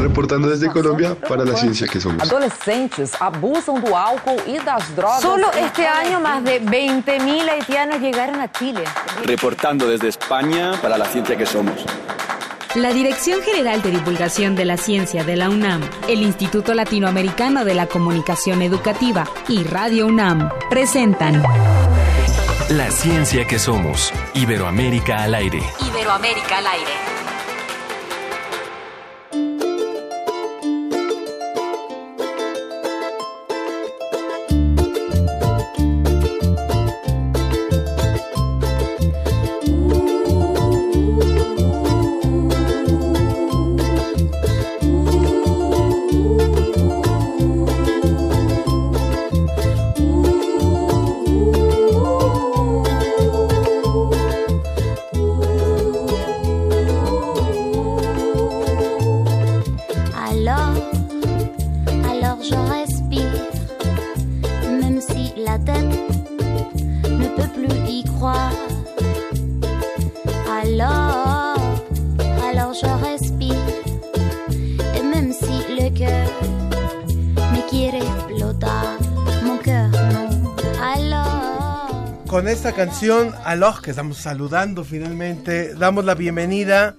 Reportando desde Colombia para la ciencia que somos. Adolescentes abusan do álcool y das drogas. Solo este año más de 20.000 haitianos llegaron a Chile. Reportando desde España para la ciencia que somos. La Dirección General de Divulgación de la Ciencia de la UNAM, el Instituto Latinoamericano de la Comunicación Educativa y Radio UNAM presentan La ciencia que somos. Iberoamérica al aire. Iberoamérica al aire. Esta canción, Aloj, que estamos saludando finalmente, damos la bienvenida.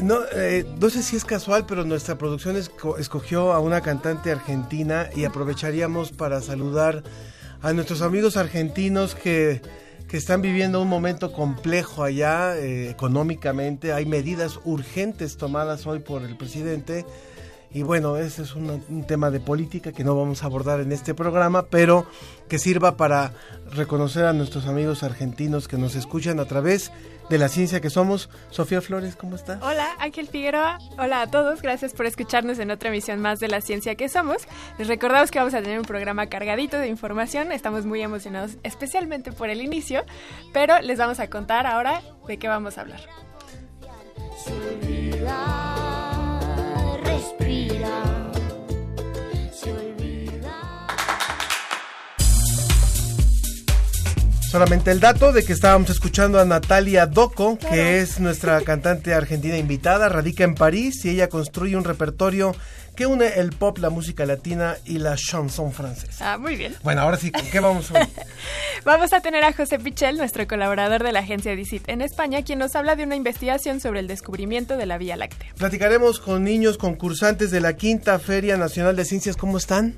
No, eh, no sé si es casual, pero nuestra producción esco- escogió a una cantante argentina y aprovecharíamos para saludar a nuestros amigos argentinos que, que están viviendo un momento complejo allá eh, económicamente. Hay medidas urgentes tomadas hoy por el presidente. Y bueno, ese es un, un tema de política que no vamos a abordar en este programa, pero que sirva para reconocer a nuestros amigos argentinos que nos escuchan a través de la ciencia que somos. Sofía Flores, ¿cómo está? Hola, Ángel Figueroa. Hola a todos. Gracias por escucharnos en otra emisión más de La Ciencia que Somos. Les recordamos que vamos a tener un programa cargadito de información. Estamos muy emocionados, especialmente por el inicio, pero les vamos a contar ahora de qué vamos a hablar. respira. Solamente el dato de que estábamos escuchando a Natalia Doco, que es nuestra cantante argentina invitada, radica en París y ella construye un repertorio que une el pop, la música latina y la chanson francesa. Ah, muy bien. Bueno, ahora sí, ¿con qué vamos hoy? Vamos a tener a José Pichel, nuestro colaborador de la agencia DICIT en España, quien nos habla de una investigación sobre el descubrimiento de la Vía Láctea. Platicaremos con niños concursantes de la Quinta Feria Nacional de Ciencias. ¿Cómo están?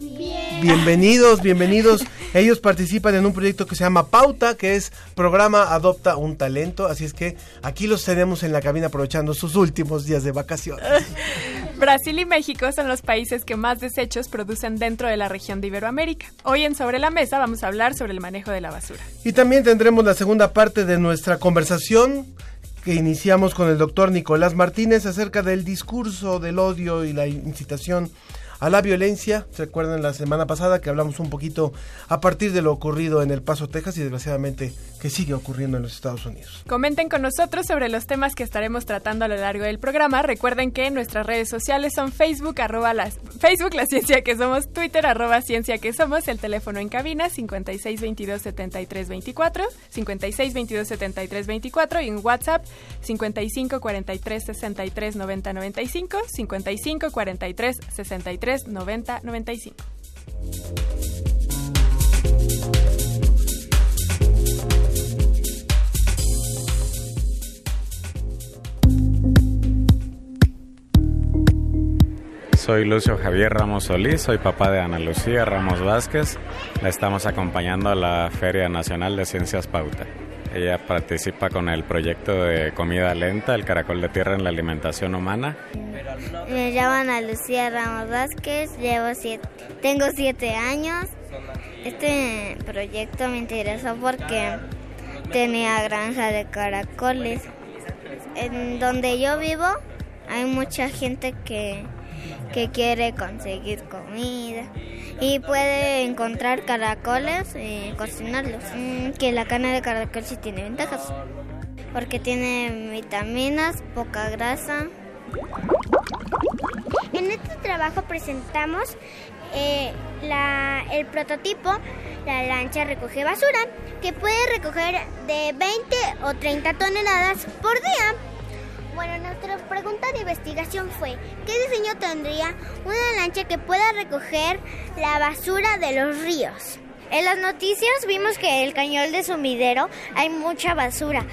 Bien. Bienvenidos, bienvenidos. Ellos participan en un proyecto que se llama Pauta, que es programa Adopta un Talento. Así es que aquí los tenemos en la cabina aprovechando sus últimos días de vacaciones. Brasil y México son los países que más desechos producen dentro de la región de Iberoamérica. Hoy en Sobre la Mesa vamos a hablar sobre el manejo de la basura. Y también tendremos la segunda parte de nuestra conversación que iniciamos con el doctor Nicolás Martínez acerca del discurso del odio y la incitación a la violencia. ¿Se acuerdan la semana pasada que hablamos un poquito a partir de lo ocurrido en El Paso, Texas y desgraciadamente que sigue ocurriendo en los Estados Unidos? Comenten con nosotros sobre los temas que estaremos tratando a lo largo del programa. Recuerden que nuestras redes sociales son Facebook, arroba las, Facebook, la ciencia que somos, Twitter, arroba ciencia que somos, el teléfono en cabina 56227324, 56227324 y en WhatsApp 5543639095, 5543639095. Soy Lucio Javier Ramos Solís, soy papá de Ana Lucía Ramos Vázquez. La estamos acompañando a la Feria Nacional de Ciencias Pauta. Ella participa con el proyecto de comida lenta, el caracol de tierra en la alimentación humana. Me llamo Ana Lucía Ramos Vázquez, llevo siete, tengo siete años. Este proyecto me interesó porque tenía granja de caracoles. En donde yo vivo hay mucha gente que, que quiere conseguir comida y puede encontrar caracoles y cocinarlos. Mm, que la carne de caracol sí tiene ventajas porque tiene vitaminas, poca grasa. En este trabajo presentamos eh, la- el prototipo, la lancha recoge basura, que puede recoger de 20 o 30 toneladas por día. Bueno, nuestra pregunta de investigación fue, ¿qué diseño tendría una lancha que pueda recoger la basura de los ríos? En las noticias vimos que el cañón de sumidero hay mucha basura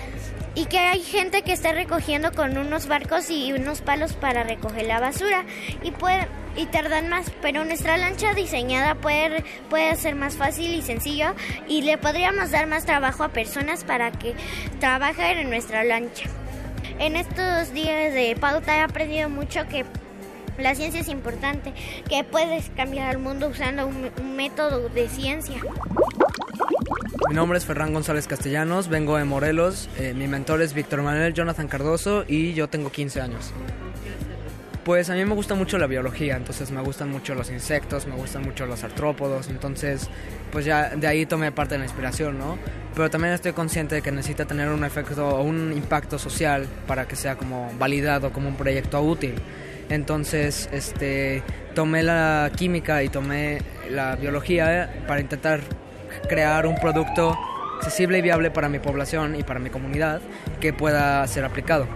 y que hay gente que está recogiendo con unos barcos y unos palos para recoger la basura y puede y tardan más, pero nuestra lancha diseñada puede, puede ser más fácil y sencillo y le podríamos dar más trabajo a personas para que trabajen en nuestra lancha. En estos días de pauta he aprendido mucho que la ciencia es importante, que puedes cambiar el mundo usando un, método de ciencia. Mi nombre es Ferran González Castellanos, vengo de Morelos, eh, mi mentor es Víctor Manuel Jonathan Cardoso y yo tengo 15 años. Pues a mí me gusta mucho la biología, entonces me gustan mucho los insectos, me gustan mucho los artrópodos, entonces pues ya de ahí tomé parte de la inspiración, ¿no? Pero también estoy consciente de que necesita tener un efecto o un impacto social para que sea como validado como un proyecto útil. Entonces, este, tomé la química y tomé la biología para intentar crear un producto accesible y viable para mi población y para mi comunidad que pueda ser aplicado.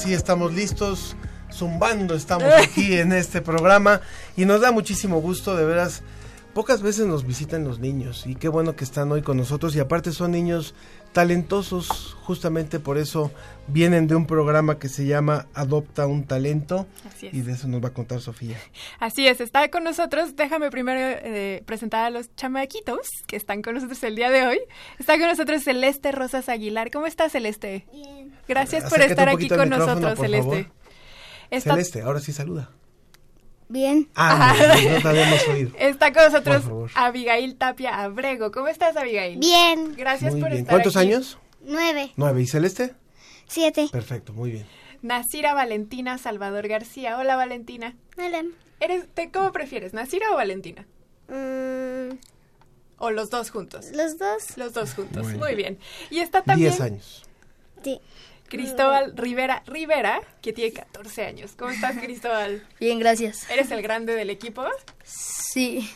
Sí estamos listos. Zumbando estamos aquí en este programa y nos da muchísimo gusto, de veras. Pocas veces nos visitan los niños y qué bueno que están hoy con nosotros y aparte son niños talentosos, justamente por eso vienen de un programa que se llama Adopta un Talento Así es. y de eso nos va a contar Sofía. Así es, está con nosotros. Déjame primero eh, presentar a los chamaquitos que están con nosotros el día de hoy. Está con nosotros Celeste Rosas Aguilar. ¿Cómo estás, Celeste? Bien. Gracias por Acércate estar aquí con nosotros, Celeste. Celeste, ahora sí saluda. Bien. Ah, no, no te habíamos oído. está con nosotros. Abigail Tapia Abrego. ¿Cómo estás, Abigail? Bien. Gracias Muy por bien. estar ¿Cuántos aquí. años? Nueve. Nueve. ¿Y Celeste? Siete. Perfecto, muy bien. Nasira Valentina Salvador García. Hola, Valentina. Hola. ¿Eres, te, ¿Cómo prefieres, Nasira o Valentina? Mm, ¿O los dos juntos? Los dos. Los dos juntos. Muy bien. Y está también Diez años. Sí. Cristóbal Rivera Rivera, que tiene 14 años. ¿Cómo estás, Cristóbal? Bien, gracias. ¿Eres el grande del equipo? Sí.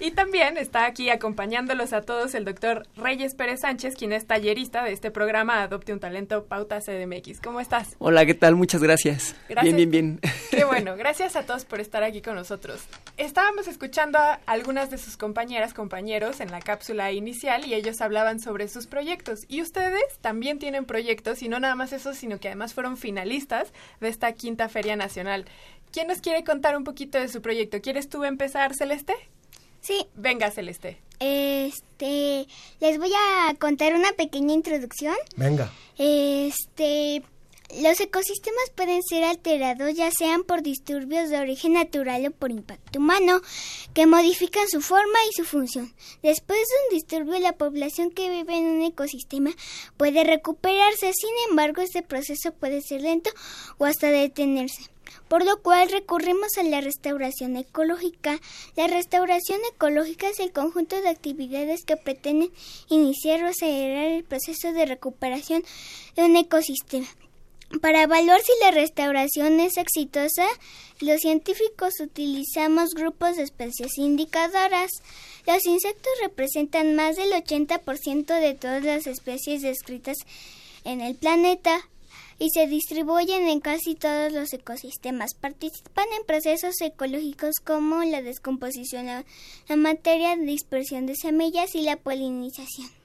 y también está aquí acompañándolos a todos el doctor Reyes Pérez Sánchez, quien es tallerista de este programa Adopte un Talento Pauta CDMX. ¿Cómo estás? Hola, ¿qué tal? Muchas gracias. Gracias. Bien, bien, bien. Qué bueno, gracias a todos por estar aquí con nosotros. Estábamos escuchando a algunas de sus compañeras, compañeros en la cápsula inicial y ellos hablaban sobre sus proyectos. Y ustedes también tienen proyectos y no nada más eso, sino que además fueron finalistas de esta quinta feria nacional. ¿Quién nos quiere contar un poquito de su proyecto? ¿Quieres tú empezar, Celeste? Sí. Venga, Celeste. Este, les voy a contar una pequeña introducción. Venga. Este, los ecosistemas pueden ser alterados ya sean por disturbios de origen natural o por impacto humano, que modifican su forma y su función. Después de un disturbio, la población que vive en un ecosistema puede recuperarse, sin embargo, este proceso puede ser lento o hasta detenerse. Por lo cual recurrimos a la restauración ecológica. La restauración ecológica es el conjunto de actividades que pretenden iniciar o acelerar el proceso de recuperación de un ecosistema. Para evaluar si la restauración es exitosa, los científicos utilizamos grupos de especies indicadoras. Los insectos representan más del 80% de todas las especies descritas en el planeta y se distribuyen en casi todos los ecosistemas. Participan en procesos ecológicos como la descomposición de la materia, dispersión de semillas y la polinización.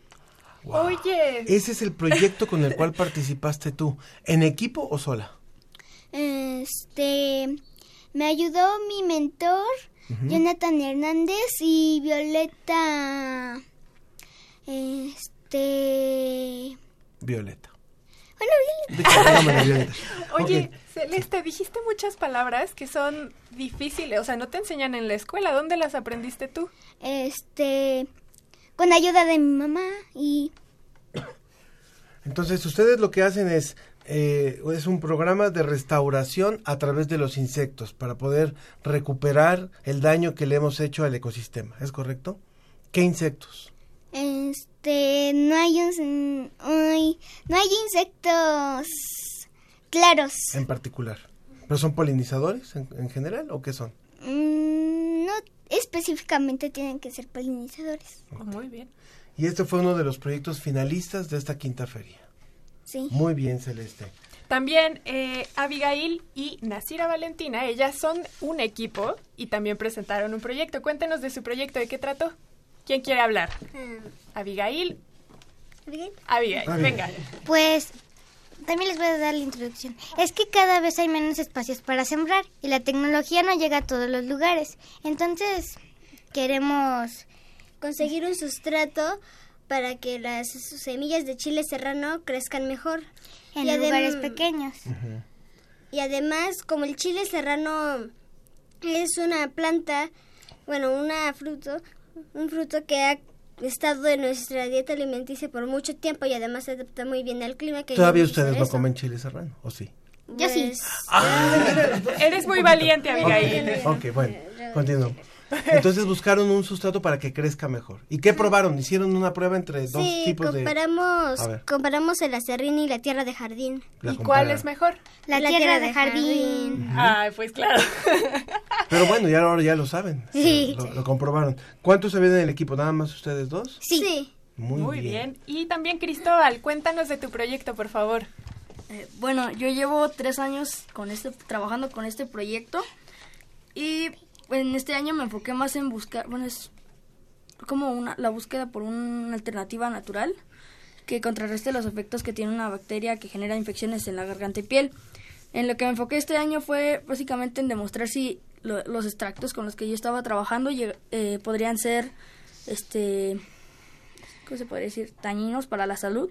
Oye. Ese es el proyecto con el cual participaste tú. ¿En equipo o sola? Este, me ayudó mi mentor. Jonathan Hernández y Violeta. Este. Violeta. Bueno, Violeta. Violeta. Oye, Ok. Celeste, dijiste muchas palabras que son difíciles, o sea, no te enseñan en la escuela. ¿Dónde las aprendiste tú? Este. Con ayuda de mi mamá y. Entonces, ustedes lo que hacen es, eh, es un programa de restauración a través de los insectos para poder recuperar el daño que le hemos hecho al ecosistema. ¿Es correcto? ¿Qué insectos? Este. No hay un. no hay insectos. Claros. En particular. ¿Pero son polinizadores en, en general o qué son? Mm, no específicamente tienen que ser polinizadores. Oh, muy bien. Y este fue uno de los proyectos finalistas de esta quinta feria. Sí. Muy bien, Celeste. También eh, Abigail y Nasira Valentina, ellas son un equipo y también presentaron un proyecto. Cuéntenos de su proyecto, ¿de qué trató? ¿Quién quiere hablar? Abigail. Abigail. Abigail, Abigail. venga. Pues también les voy a dar la introducción. Es que cada vez hay menos espacios para sembrar y la tecnología no llega a todos los lugares. Entonces, queremos conseguir un sustrato para que las semillas de chile serrano crezcan mejor. en Y lugares pequeños. Y además, como el chile serrano es una planta, bueno, una fruto, un fruto que ha estado en nuestra dieta alimenticia por mucho tiempo y además se adapta muy bien al clima. Que ¿Todavía ustedes no eso. comen chile serrano? ¿O sí? Yo sí. Eres muy valiente, Abigail. Ok, bueno, continuamos. Entonces buscaron un sustrato para que crezca mejor. ¿Y qué probaron? ¿Hicieron una prueba entre dos Sí, tipos de...? comparamos, el acerrín y la tierra de jardín. La ¿Y cuál es mejor? La, tierra, de jardín. Ay, pues claro. Pero bueno, ya ahora ya lo saben. Sí. Lo, lo comprobaron. ¿Cuántos se ven en el equipo? ¿Nada más ustedes dos? Sí. Muy, Muy bien. bien. Y también Cristóbal, cuéntanos de tu proyecto, por favor. Eh, bueno, yo llevo tres años con este, trabajando con este proyecto y en este año me enfoqué más en buscar, bueno, es como una, la búsqueda por una alternativa natural que contrarreste los efectos que tiene una bacteria que genera infecciones en la garganta y piel. En lo que me enfoqué este año fue básicamente en demostrar si lo- los extractos con los que yo estaba trabajando eh, podrían ser, este, ¿cómo se podría decir? Dañinos para la salud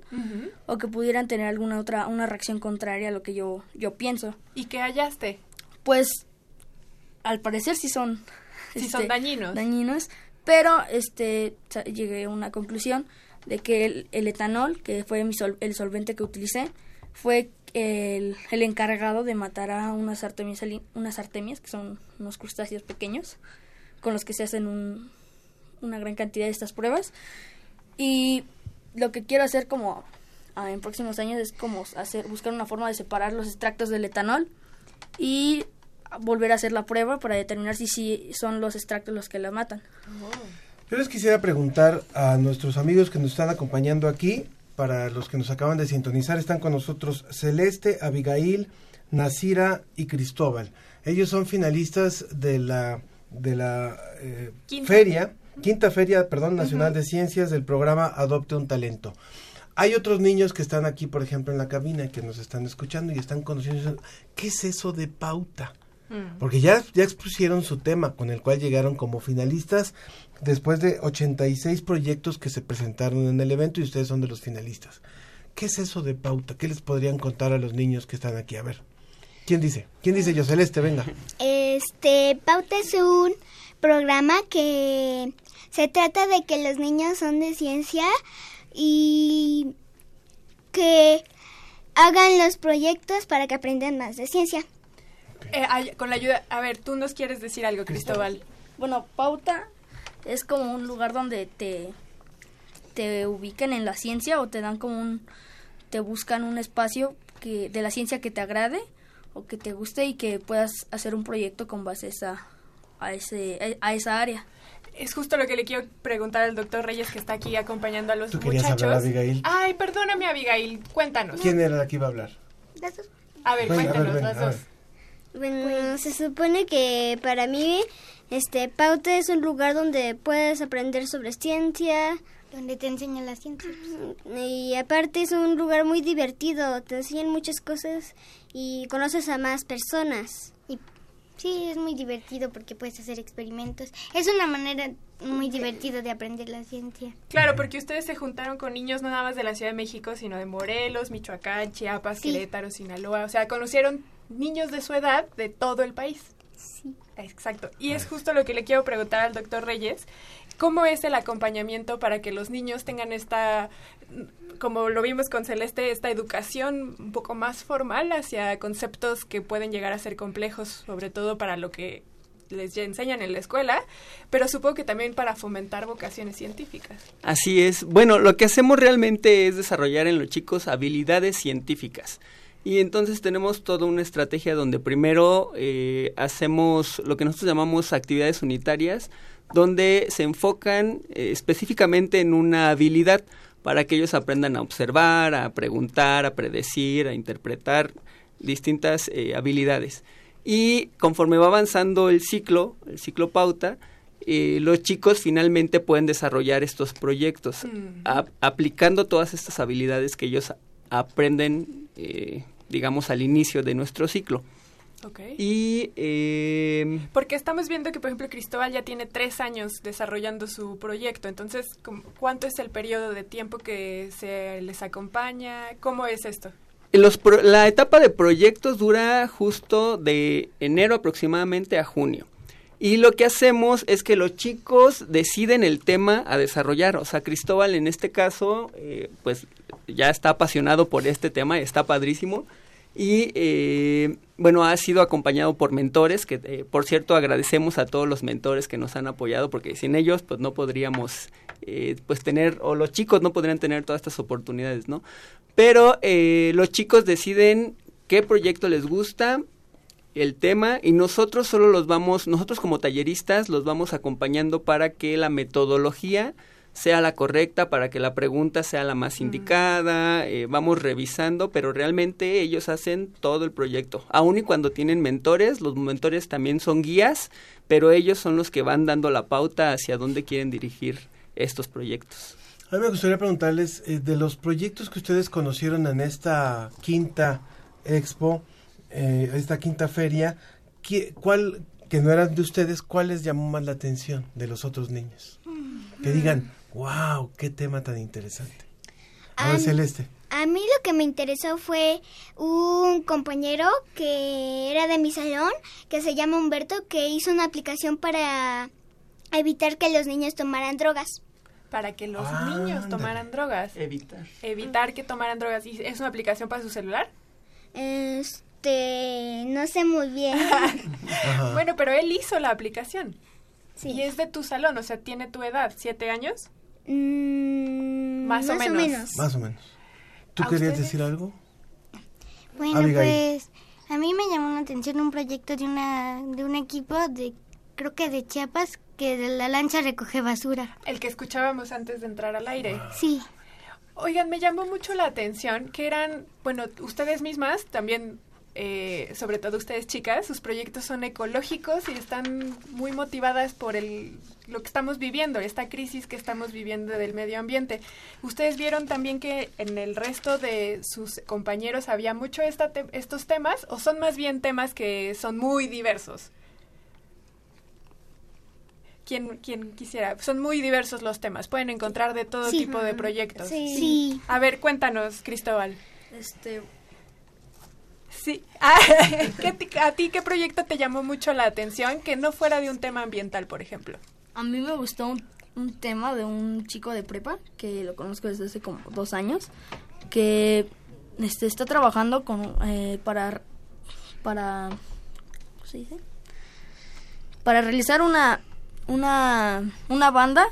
o que pudieran tener alguna otra una reacción contraria a lo que yo yo pienso. ¿Y qué hallaste? Pues al parecer sí son Sí son dañinos. dañinos, pero este llegué a una conclusión de que el, el etanol, que fue mi sol- el solvente que utilicé, fue el, el encargado de matar a unas artemias, unas artemias, que son unos crustáceos pequeños, con los que se hacen un- una gran cantidad de estas pruebas. Y lo que quiero hacer como ah, en próximos años es como hacer buscar una forma de separar los extractos del etanol y volver a hacer la prueba para determinar si sí son los extractos los que la matan. Yo les quisiera preguntar a nuestros amigos que nos están acompañando aquí, para los que nos acaban de sintonizar, están con nosotros Celeste, Abigail, Nasira y Cristóbal. Ellos son finalistas de la, de la eh, Quinta. feria, quinta feria, perdón, nacional de ciencias del programa Adopte un Talento. Hay otros niños que están aquí, por ejemplo, en la cabina, que nos están escuchando y están conociendo. ¿Qué es eso de pauta? Porque ya, ya expusieron su tema con el cual llegaron como finalistas después de 86 proyectos que se presentaron en el evento y ustedes son de los finalistas. ¿Qué es eso de pauta? ¿Qué les podrían contar a los niños que están aquí? A ver, ¿quién dice? ¿Quién dice yo? Celeste, venga. Este, Pauta es un programa que se trata de que los niños son de ciencia y que hagan los proyectos para que aprendan más de ciencia. Eh, ay- con la ayuda, a ver, tú nos quieres decir algo, Cristóbal. Bueno, pauta es como un lugar donde te te ubican en la ciencia o te dan como un te buscan un espacio que de la ciencia que te agrade o que te guste y que puedas hacer un proyecto con base a esa a ese a esa área. Es justo lo que le quiero preguntar al doctor Reyes que está aquí acompañando a los ¿Tú querías muchachos. hablar, Abigail? Ay, perdóname, Abigail, cuéntanos. ¿Quién era la que iba a hablar? A ver, Venga, a ver, cuéntanos las dos. Bueno, se supone que para mí, este, Pauta es un lugar donde puedes aprender sobre ciencia. Donde te enseñan la ciencia. Y aparte es un lugar muy divertido, te enseñan muchas cosas y conoces a más personas. Y sí, es muy divertido porque puedes hacer experimentos. Es una manera muy divertida de aprender la ciencia. Claro, porque ustedes se juntaron con niños no nada más de la Ciudad de México, sino de Morelos, Michoacán, Chiapas, Querétaro, Sinaloa. O sea, conocieron niños de su edad de todo el país. Sí. Exacto. Y es justo lo que le quiero preguntar al doctor Reyes. ¿Cómo es el acompañamiento para que los niños tengan esta, como lo vimos con Celeste, esta educación un poco más formal hacia conceptos que pueden llegar a ser complejos, sobre todo para lo que les ya enseñan en la escuela, pero supongo que también para fomentar vocaciones científicas. Así es. Bueno, lo que hacemos realmente es desarrollar en los chicos habilidades científicas. Y entonces tenemos toda una estrategia donde primero eh, hacemos lo que nosotros llamamos actividades unitarias, donde se enfocan eh, específicamente en una habilidad para que ellos aprendan a observar, a preguntar, a predecir, a interpretar distintas eh, habilidades. Y conforme va avanzando el ciclo, el ciclo pauta, eh, los chicos finalmente pueden desarrollar estos proyectos a- aplicando todas estas habilidades que ellos aprenden, eh, digamos, al inicio de nuestro ciclo. Y eh, Porque estamos viendo que, por ejemplo, Cristóbal ya tiene tres años desarrollando su proyecto. Entonces, ¿cómo- ¿cuánto es el periodo de tiempo que se les acompaña? ¿Cómo es esto? los pro- la etapa de proyectos dura justo de enero aproximadamente a junio. Y lo que hacemos es que los chicos deciden el tema a desarrollar. O sea, Cristóbal en este caso, eh, pues ya está apasionado por este tema está padrísimo. Y eh, bueno, ha sido acompañado por mentores, que eh, por cierto agradecemos a todos los mentores que nos han apoyado, porque sin ellos pues no podríamos eh, pues tener, o los chicos no podrían tener todas estas oportunidades, ¿no? Pero eh, los chicos deciden qué proyecto les gusta, el tema y nosotros solo los vamos, nosotros como talleristas los vamos acompañando para que la metodología sea la correcta, para que la pregunta sea la más indicada, eh, vamos revisando, pero realmente ellos hacen todo el proyecto. Aun y cuando tienen mentores, los mentores también son guías, pero ellos son los que van dando la pauta hacia dónde quieren dirigir estos proyectos. A mí me gustaría preguntarles, eh, de los proyectos que ustedes conocieron en esta quinta expo, eh, esta quinta feria, ¿qué- ¿cuál, que no eran de ustedes, cuál les llamó más la atención de los otros niños? Que digan, wow, qué tema tan interesante. A ver, Celeste. A mí lo que me interesó fue un compañero que era de mi salón, que se llama Humberto, que hizo una aplicación para evitar que los niños tomaran drogas. Para que los Ah, niños tomaran drogas. Evitar. Evitar que tomaran drogas. ¿Y ¿Es una aplicación para su celular? Este, no sé muy bien. Bueno, pero él hizo la aplicación. Y es de tu salón, o sea, tiene tu edad, ¿siete años? Mm, Más o menos. Más o menos. ¿Tú ¿A querías ustedes? decir algo? Bueno, Abigail. pues a mí me llamó la atención un proyecto de una de un equipo de creo que de Chiapas que de la lancha recoge basura. El que escuchábamos antes de entrar al aire. Sí. Oigan, me llamó mucho la atención que eran, bueno, ustedes mismas, también, eh, sobre todo ustedes chicas, sus proyectos son ecológicos y están muy motivadas por el, lo que estamos viviendo, esta crisis que estamos viviendo del medio ambiente. ¿Ustedes vieron también que en el resto de sus compañeros había mucho esta te- estos temas o son más bien temas que son muy diversos? ¿Quién, quién quisiera? Son muy diversos los temas. Pueden encontrar de todo Sí. tipo de proyectos. Sí. Sí. A ver, cuéntanos, Cristóbal. Este, Sí. Ah, ¿qué ti- ¿A ti qué proyecto te llamó mucho la atención que no fuera de un tema ambiental, por ejemplo? a mí me gustó un, un tema de un chico de prepa que lo conozco desde hace como dos años que este, está trabajando con eh, para para ¿cómo se dice? para realizar una una una banda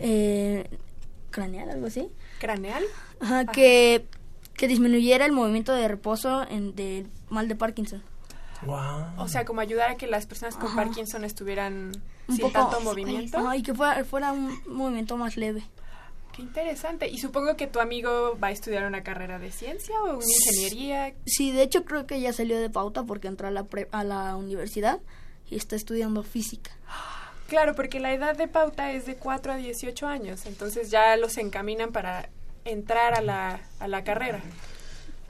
eh, craneal algo así ¿Craneal? Ajá, que que disminuyera el movimiento de reposo en, del mal de Parkinson O sea, como ayudar a que las personas con Ajá. Parkinson estuvieran un sin poco tanto movimiento. Ajá, y que fuera, fuera un movimiento más leve Qué interesante. Y supongo que tu amigo va a estudiar una carrera de ciencia o una ingeniería. Sí, de hecho creo que ya salió de pauta porque entró a la, pre- a la universidad y está estudiando física. Claro, porque la edad de pauta es de 4 a 18 años, entonces ya los encaminan para entrar a la, a la carrera.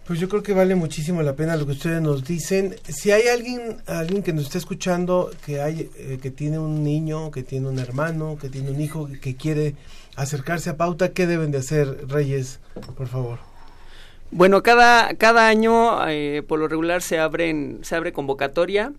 Pues yo creo que vale muchísimo la pena lo que ustedes nos dicen. Si hay alguien, alguien que nos está escuchando que hay, eh, que tiene un niño, que tiene un hermano, que tiene un hijo que quiere acercarse a Pauta, ¿qué deben de hacer, Reyes? Por favor. Bueno, cada, cada año eh, por lo regular se abren, se abre convocatoria.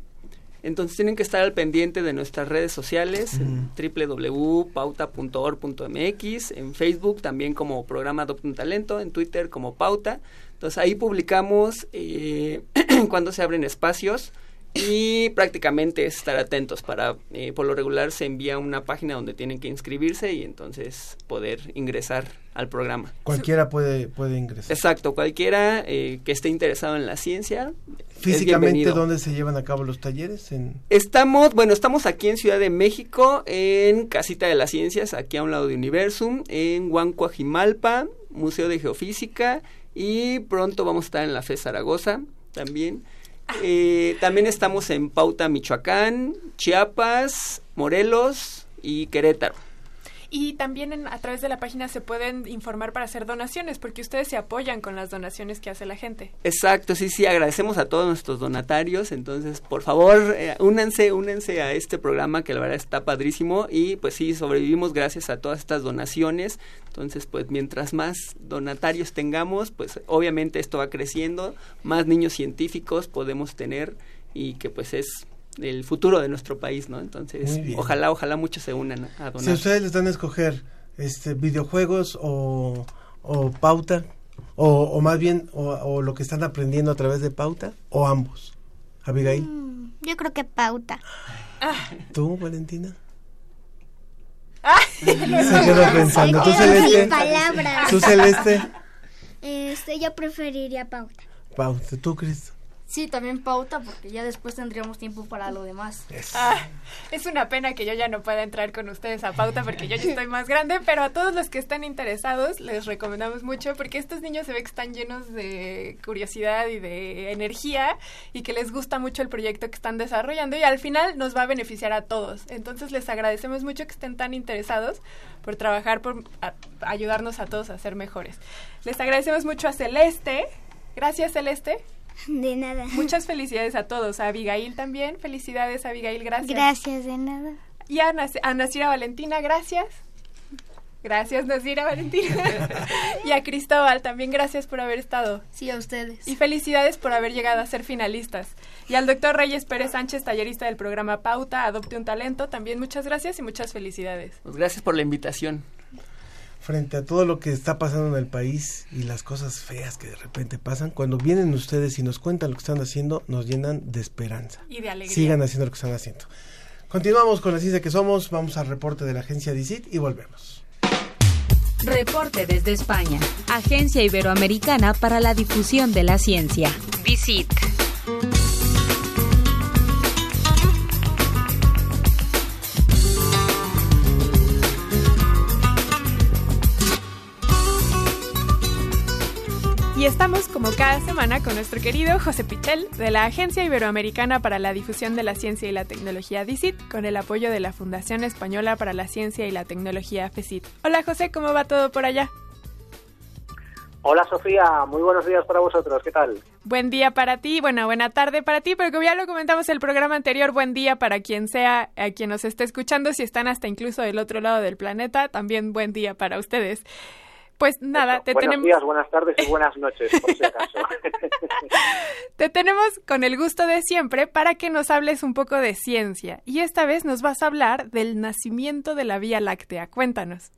Entonces tienen que estar al pendiente de nuestras redes sociales, en www.pauta.org.mx, en Facebook también como programa Adopta un Talento, en Twitter como Pauta. Entonces ahí publicamos eh, cuando se abren espacios y prácticamente es estar atentos para, eh, por lo regular se envía una página donde tienen que inscribirse y entonces poder ingresar al programa. Cualquiera puede, puede ingresar. Exacto, cualquiera eh, que esté interesado en la ciencia. Físicamente. ¿dónde se llevan a cabo los talleres? En... Estamos, bueno, estamos aquí en Ciudad de México, en Casita de las Ciencias, aquí a un lado de Universum, en Huancoajimalpa, Museo de Geofísica, y pronto vamos a estar en la FE Zaragoza también. Eh, también estamos en Pauta, Michoacán, Chiapas, Morelos y Querétaro. Y también en- a través de la página se pueden informar para hacer donaciones, porque ustedes se apoyan con las donaciones que hace la gente. Exacto, sí, sí, agradecemos a todos nuestros donatarios, entonces por favor eh, únanse, únanse a este programa que la verdad está padrísimo y pues sí, sobrevivimos gracias a todas estas donaciones, entonces pues mientras más donatarios tengamos, pues obviamente esto va creciendo, más niños científicos podemos tener y que pues es el futuro de nuestro país, ¿no? Entonces, ojalá, ojalá muchos se unan a donar. Si ustedes les dan a escoger este, videojuegos o, o pauta, o, o más bien, o, o lo que están aprendiendo a través de pauta, o ambos. Abigail, Mm, Yo creo que pauta. ¿tú, Valentina? Se quedó pensando. ¿Tú, Celeste? ¿Tú, Celeste? Este, yo preferiría pauta. Pauta. ¿Tú, Cristo? Sí, también pauta porque ya después tendríamos tiempo para lo demás. Ah, es una pena que yo ya no pueda entrar con ustedes a pauta porque yo ya estoy más grande, pero a todos los que estén interesados les recomendamos mucho porque estos niños se ve que están llenos de curiosidad y de energía y que les gusta mucho el proyecto que están desarrollando y al final nos va a beneficiar a todos. Entonces les agradecemos mucho que estén tan interesados por trabajar, por a- ayudarnos a todos a ser mejores. Les agradecemos mucho a Celeste. Gracias, Celeste. De nada. Muchas felicidades a todos. A Abigail también. Felicidades, Abigail. Gracias. Gracias, de nada. Y a, Nas- a Nasira Valentina, gracias. Gracias, Nasira Valentina. y a Cristóbal, también gracias por haber estado. Sí, a ustedes. Y felicidades por haber llegado a ser finalistas. Y al doctor Reyes Pérez Sánchez, tallerista del programa Pauta, Adopte un Talento, también muchas gracias y muchas felicidades. Pues gracias por la invitación. Frente a todo lo que está pasando en el país y las cosas feas que de repente pasan, cuando vienen ustedes y nos cuentan lo que están haciendo, nos llenan de esperanza. Y de alegría. Sigan haciendo lo que están haciendo. Continuamos con la ciencia que somos, vamos al reporte de la agencia DICIT y volvemos. Reporte desde España. Agencia Iberoamericana para la Difusión de la Ciencia. DICIT. Estamos como cada semana con nuestro querido José Pichel de la Agencia Iberoamericana para la Difusión de la Ciencia y la Tecnología DICIT con el apoyo de la Fundación Española para la Ciencia y la Tecnología FECIT. Hola José, ¿cómo va todo por allá? Hola Sofía, muy buenos días para vosotros, ¿qué tal? Buen día para ti, bueno, buena tarde para ti, pero como ya lo comentamos en el programa anterior, buen día para quien sea, a quien nos esté escuchando, si están hasta incluso del otro lado del planeta, también buen día para ustedes. Pues nada, te Buenos tenemos... días, buenas tardes y buenas noches, por si acaso. Te tenemos con el gusto de siempre para que nos hables un poco de ciencia. Y esta vez nos vas a hablar del nacimiento de la Vía Láctea. Cuéntanos.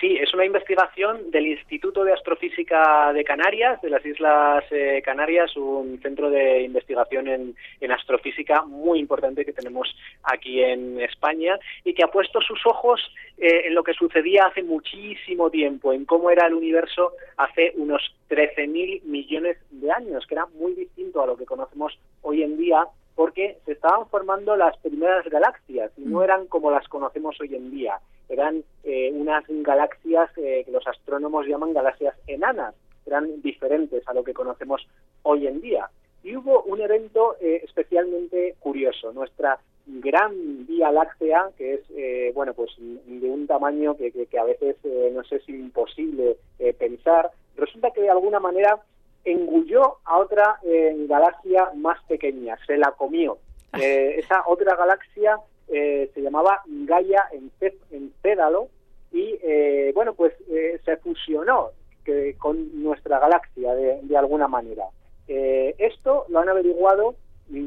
Sí, es una investigación del Instituto de Astrofísica de Canarias, de las Islas eh, Canarias, un centro de investigación en, en astrofísica muy importante que tenemos aquí en España y que ha puesto sus ojos eh, en lo que sucedía hace muchísimo tiempo, en cómo era el universo hace unos 13.000 millones de años, que era muy distinto a lo que conocemos hoy en día porque se estaban formando las primeras galaxias y no eran como las conocemos hoy en día. Eran eh, unas galaxias eh, que los astrónomos llaman galaxias enanas, eran diferentes a lo que conocemos hoy en día. Y hubo un evento eh, especialmente curioso. Nuestra gran Vía Láctea, que es eh, bueno pues de un tamaño que, que, que a veces eh, nos es imposible eh, pensar, resulta que de alguna manera engulló a otra eh, galaxia más pequeña, se la comió. Eh, esa otra galaxia eh, se llamaba Gaia Encé- Encédalo y eh, bueno pues eh, se fusionó que- con nuestra galaxia de, de alguna manera. Eh, esto lo han averiguado,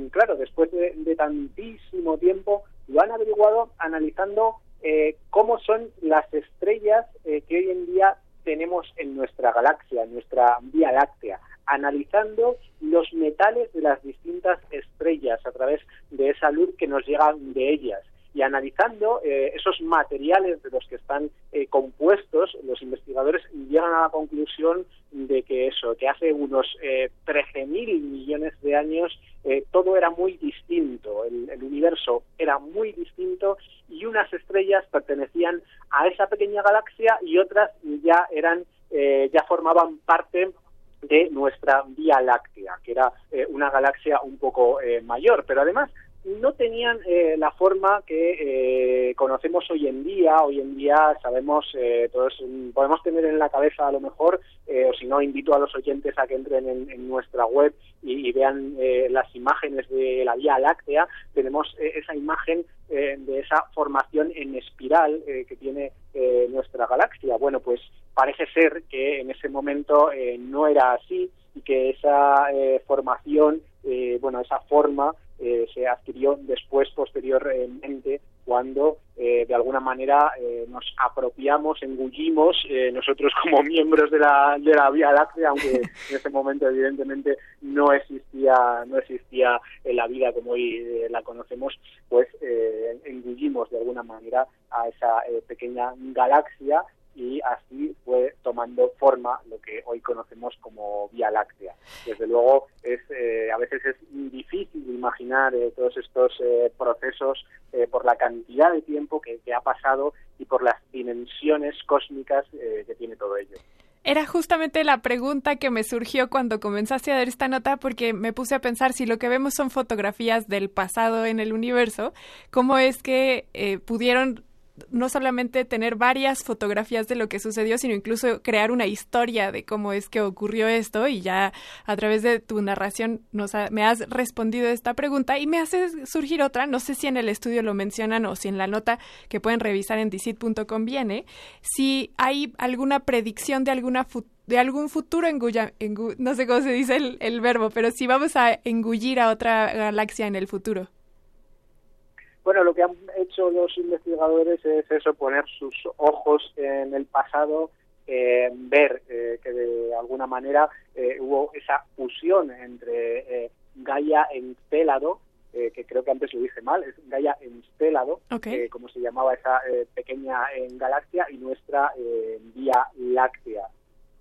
claro, después de, de tantísimo tiempo, lo han averiguado analizando eh, cómo son las estrellas eh, que hoy en día tenemos en nuestra galaxia, en nuestra Vía Láctea, analizando los metales de las distintas estrellas a través de esa luz que nos llega de ellas y analizando eh, esos materiales de los que están eh, compuestos, los investigadores llegan a la conclusión de que eso, que hace unos eh, 13.000 millones de años eh, todo era muy distinto, el, el universo era muy distinto y unas estrellas pertenecían a esa pequeña galaxia y otras ya eran eh, ya formaban parte de nuestra Vía Láctea, que era eh, una galaxia un poco eh, mayor, pero además no tenían eh, la forma que eh, conocemos hoy en día. Hoy en día sabemos, eh, todos podemos tener en la cabeza a lo mejor, eh, o si no, invito a los oyentes a que entren en, en nuestra web y, y vean eh, las imágenes de la Vía Láctea. Tenemos eh, esa imagen de esa formación en espiral que tiene nuestra galaxia. Bueno, pues parece ser que en ese momento no era así y que esa formación, bueno, esa forma eh, se adquirió después, posteriormente, cuando eh, de alguna manera eh, nos apropiamos, engullimos, eh, nosotros como miembros de la, de la Vía Láctea, aunque en ese momento evidentemente no existía, no existía eh, la vida como hoy eh, la conocemos, pues eh, engullimos de alguna manera a esa eh, pequeña galaxia y así fue tomando forma lo que hoy conocemos como Vía Láctea. Desde luego, es eh, a veces es difícil imaginar eh, todos estos eh, procesos eh, por la cantidad de tiempo que, que, ha pasado y por las dimensiones cósmicas eh, que tiene todo ello. Era justamente la pregunta que me surgió cuando comenzaste a dar esta nota porque me puse a pensar si lo que vemos son fotografías del pasado en el universo, ¿cómo es que pudieron no solamente tener varias fotografías de lo que sucedió, sino incluso crear una historia de cómo es que ocurrió esto y ya a través de tu narración nos ha, me has respondido esta pregunta y me hace surgir otra, no sé si en el estudio lo mencionan o si en la nota que pueden revisar en dicit.com viene, si hay alguna predicción de alguna de algún futuro engulla, engu, no sé cómo se dice el verbo, pero si vamos a engullir a otra galaxia en el futuro. Bueno, lo que han hecho los investigadores es eso, poner sus ojos en el pasado, eh, ver eh, que de alguna manera eh, hubo esa fusión entre eh, Gaia Encélado, eh, que creo que antes lo dije mal, es Gaia Encélado, okay. eh, como se llamaba esa eh, pequeña galaxia, y nuestra Vía Láctea.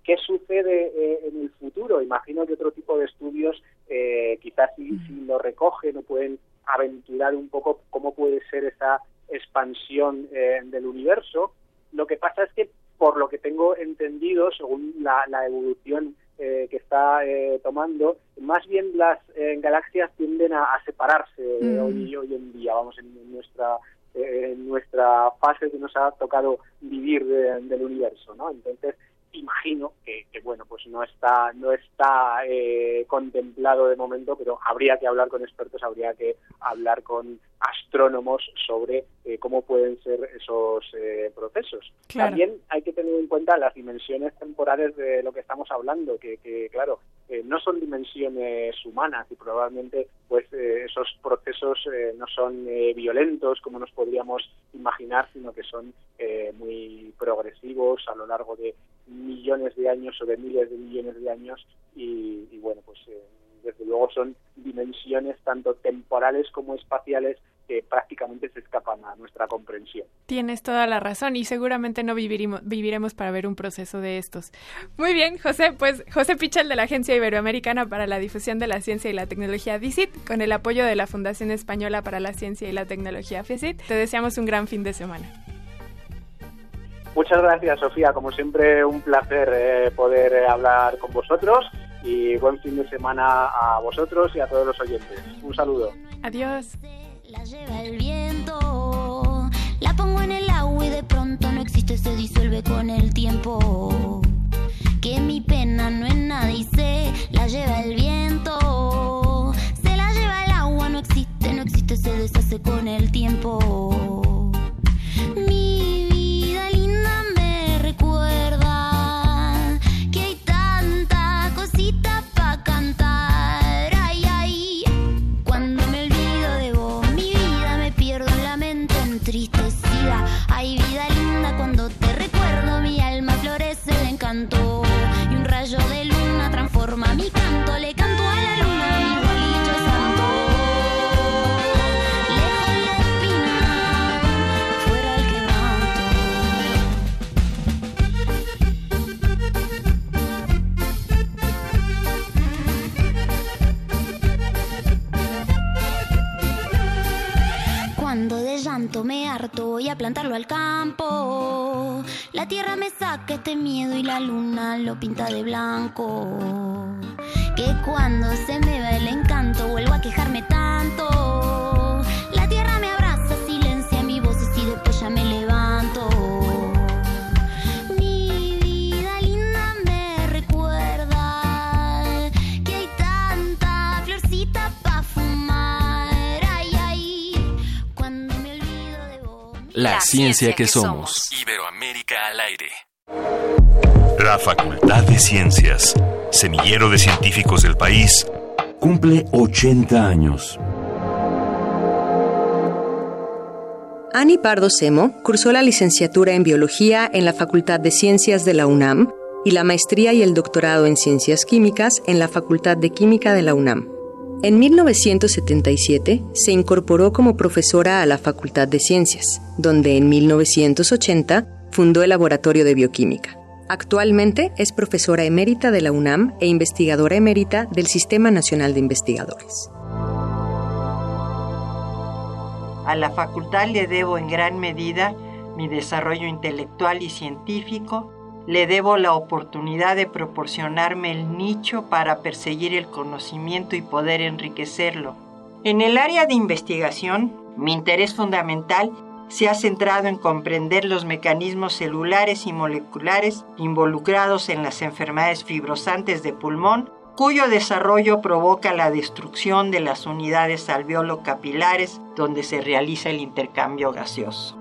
¿Qué sucede eh, en el futuro? Imagino que otro tipo de estudios eh, quizás si, si, lo recogen o pueden aventurar un poco cómo puede ser esa expansión eh, del universo. Lo que pasa es que, por lo que tengo entendido, según la, la evolución eh, que está eh, tomando, más bien las eh, galaxias tienden a, a separarse mm. hoy, hoy en día, vamos, en, en nuestra en nuestra fase que nos ha tocado vivir de, del universo, ¿no? Entonces, imagino que, que, bueno pues no está no está eh, contemplado de momento pero habría que hablar con expertos habría que hablar con astrónomos sobre eh, cómo pueden ser esos eh, procesos claro. también hay que tener en cuenta las dimensiones temporales de lo que estamos hablando que, que claro eh, no son dimensiones humanas y probablemente pues eh, esos procesos eh, no son eh, violentos como nos podríamos imaginar sino que son eh, muy progresivos a lo largo de millones de años o de miles de millones de años y, bueno pues eh, desde luego son dimensiones tanto temporales como espaciales que prácticamente se escapan a nuestra comprensión. Tienes toda la razón y seguramente no viviremos, viviremos para ver un proceso de estos. Muy bien, José, pues José Pichel de la Agencia Iberoamericana para la Difusión de la Ciencia y la Tecnología DICIT, con el apoyo de la Fundación Española para la Ciencia y la Tecnología FECIT, te deseamos un gran fin de semana. Muchas gracias, Sofía. Como siempre, un placer eh, poder eh, hablar con vosotros y buen fin de semana a vosotros y a todos los oyentes. Un saludo. Adiós. La lleva el viento, la pongo en el agua y de pronto no existe, se disuelve con el tiempo. Que mi pena no es nada y se la lleva el viento, se la lleva el agua, no existe, no existe, se deshace con el tiempo. Cuarto y a plantarlo al campo. La tierra me saca este miedo y la luna lo pinta de blanco. Que cuando se me va el encanto vuelvo a quejarme tanto. La, ciencia, que, somos. Iberoamérica al aire. La Facultad de Ciencias, semillero de científicos del país, cumple 80 años. Ani Pardo Semo cursó la licenciatura en Biología en la Facultad de Ciencias de la UNAM y la maestría y el doctorado en Ciencias Químicas en la Facultad de Química de la UNAM. En 1977 se incorporó como profesora a la Facultad de Ciencias, donde en 1980 fundó el Laboratorio de Bioquímica. Actualmente es profesora emérita de la UNAM e investigadora emérita del Sistema Nacional de Investigadores. A la facultad le debo en gran medida mi desarrollo intelectual y científico, le debo la oportunidad de proporcionarme el nicho para perseguir el conocimiento y poder enriquecerlo. En el área de investigación, mi interés fundamental se ha centrado en comprender los mecanismos celulares y moleculares involucrados en las enfermedades fibrosantes de pulmón, cuyo desarrollo provoca la destrucción de las unidades alveolo-capilares donde se realiza el intercambio gaseoso.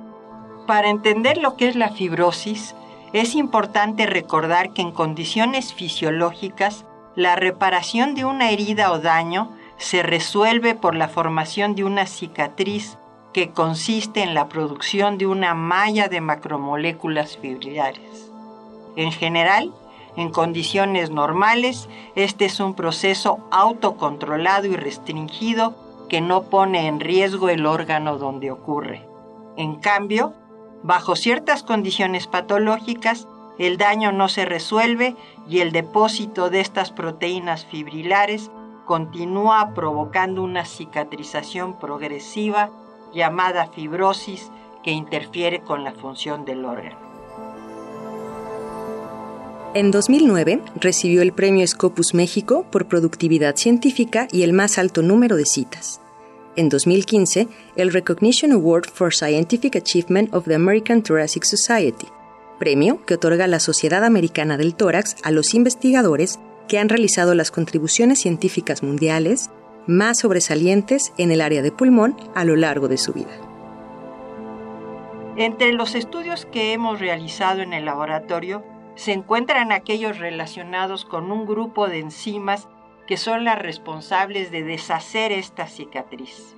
Para entender lo que es la fibrosis, es importante recordar que en condiciones fisiológicas, la reparación de una herida o daño se resuelve por la formación de una cicatriz que consiste en la producción de una malla de macromoléculas fibrilares. En general, en condiciones normales, este es un proceso autocontrolado y restringido que no pone en riesgo el órgano donde ocurre. En cambio, bajo ciertas condiciones patológicas, el daño no se resuelve y el depósito de estas proteínas fibrilares continúa provocando una cicatrización progresiva llamada fibrosis que interfiere con la función del órgano. En 2009 recibió el Premio Scopus México por productividad científica y el más alto número de citas. En 2015, el Recognition Award for Scientific Achievement of the American Thoracic Society, premio que otorga la Sociedad Americana del Tórax a los investigadores que han realizado las contribuciones científicas mundiales más sobresalientes en el área de pulmón a lo largo de su vida. Entre los estudios que hemos realizado en el laboratorio se encuentran aquellos relacionados con un grupo de enzimas que son las responsables de deshacer esta cicatriz.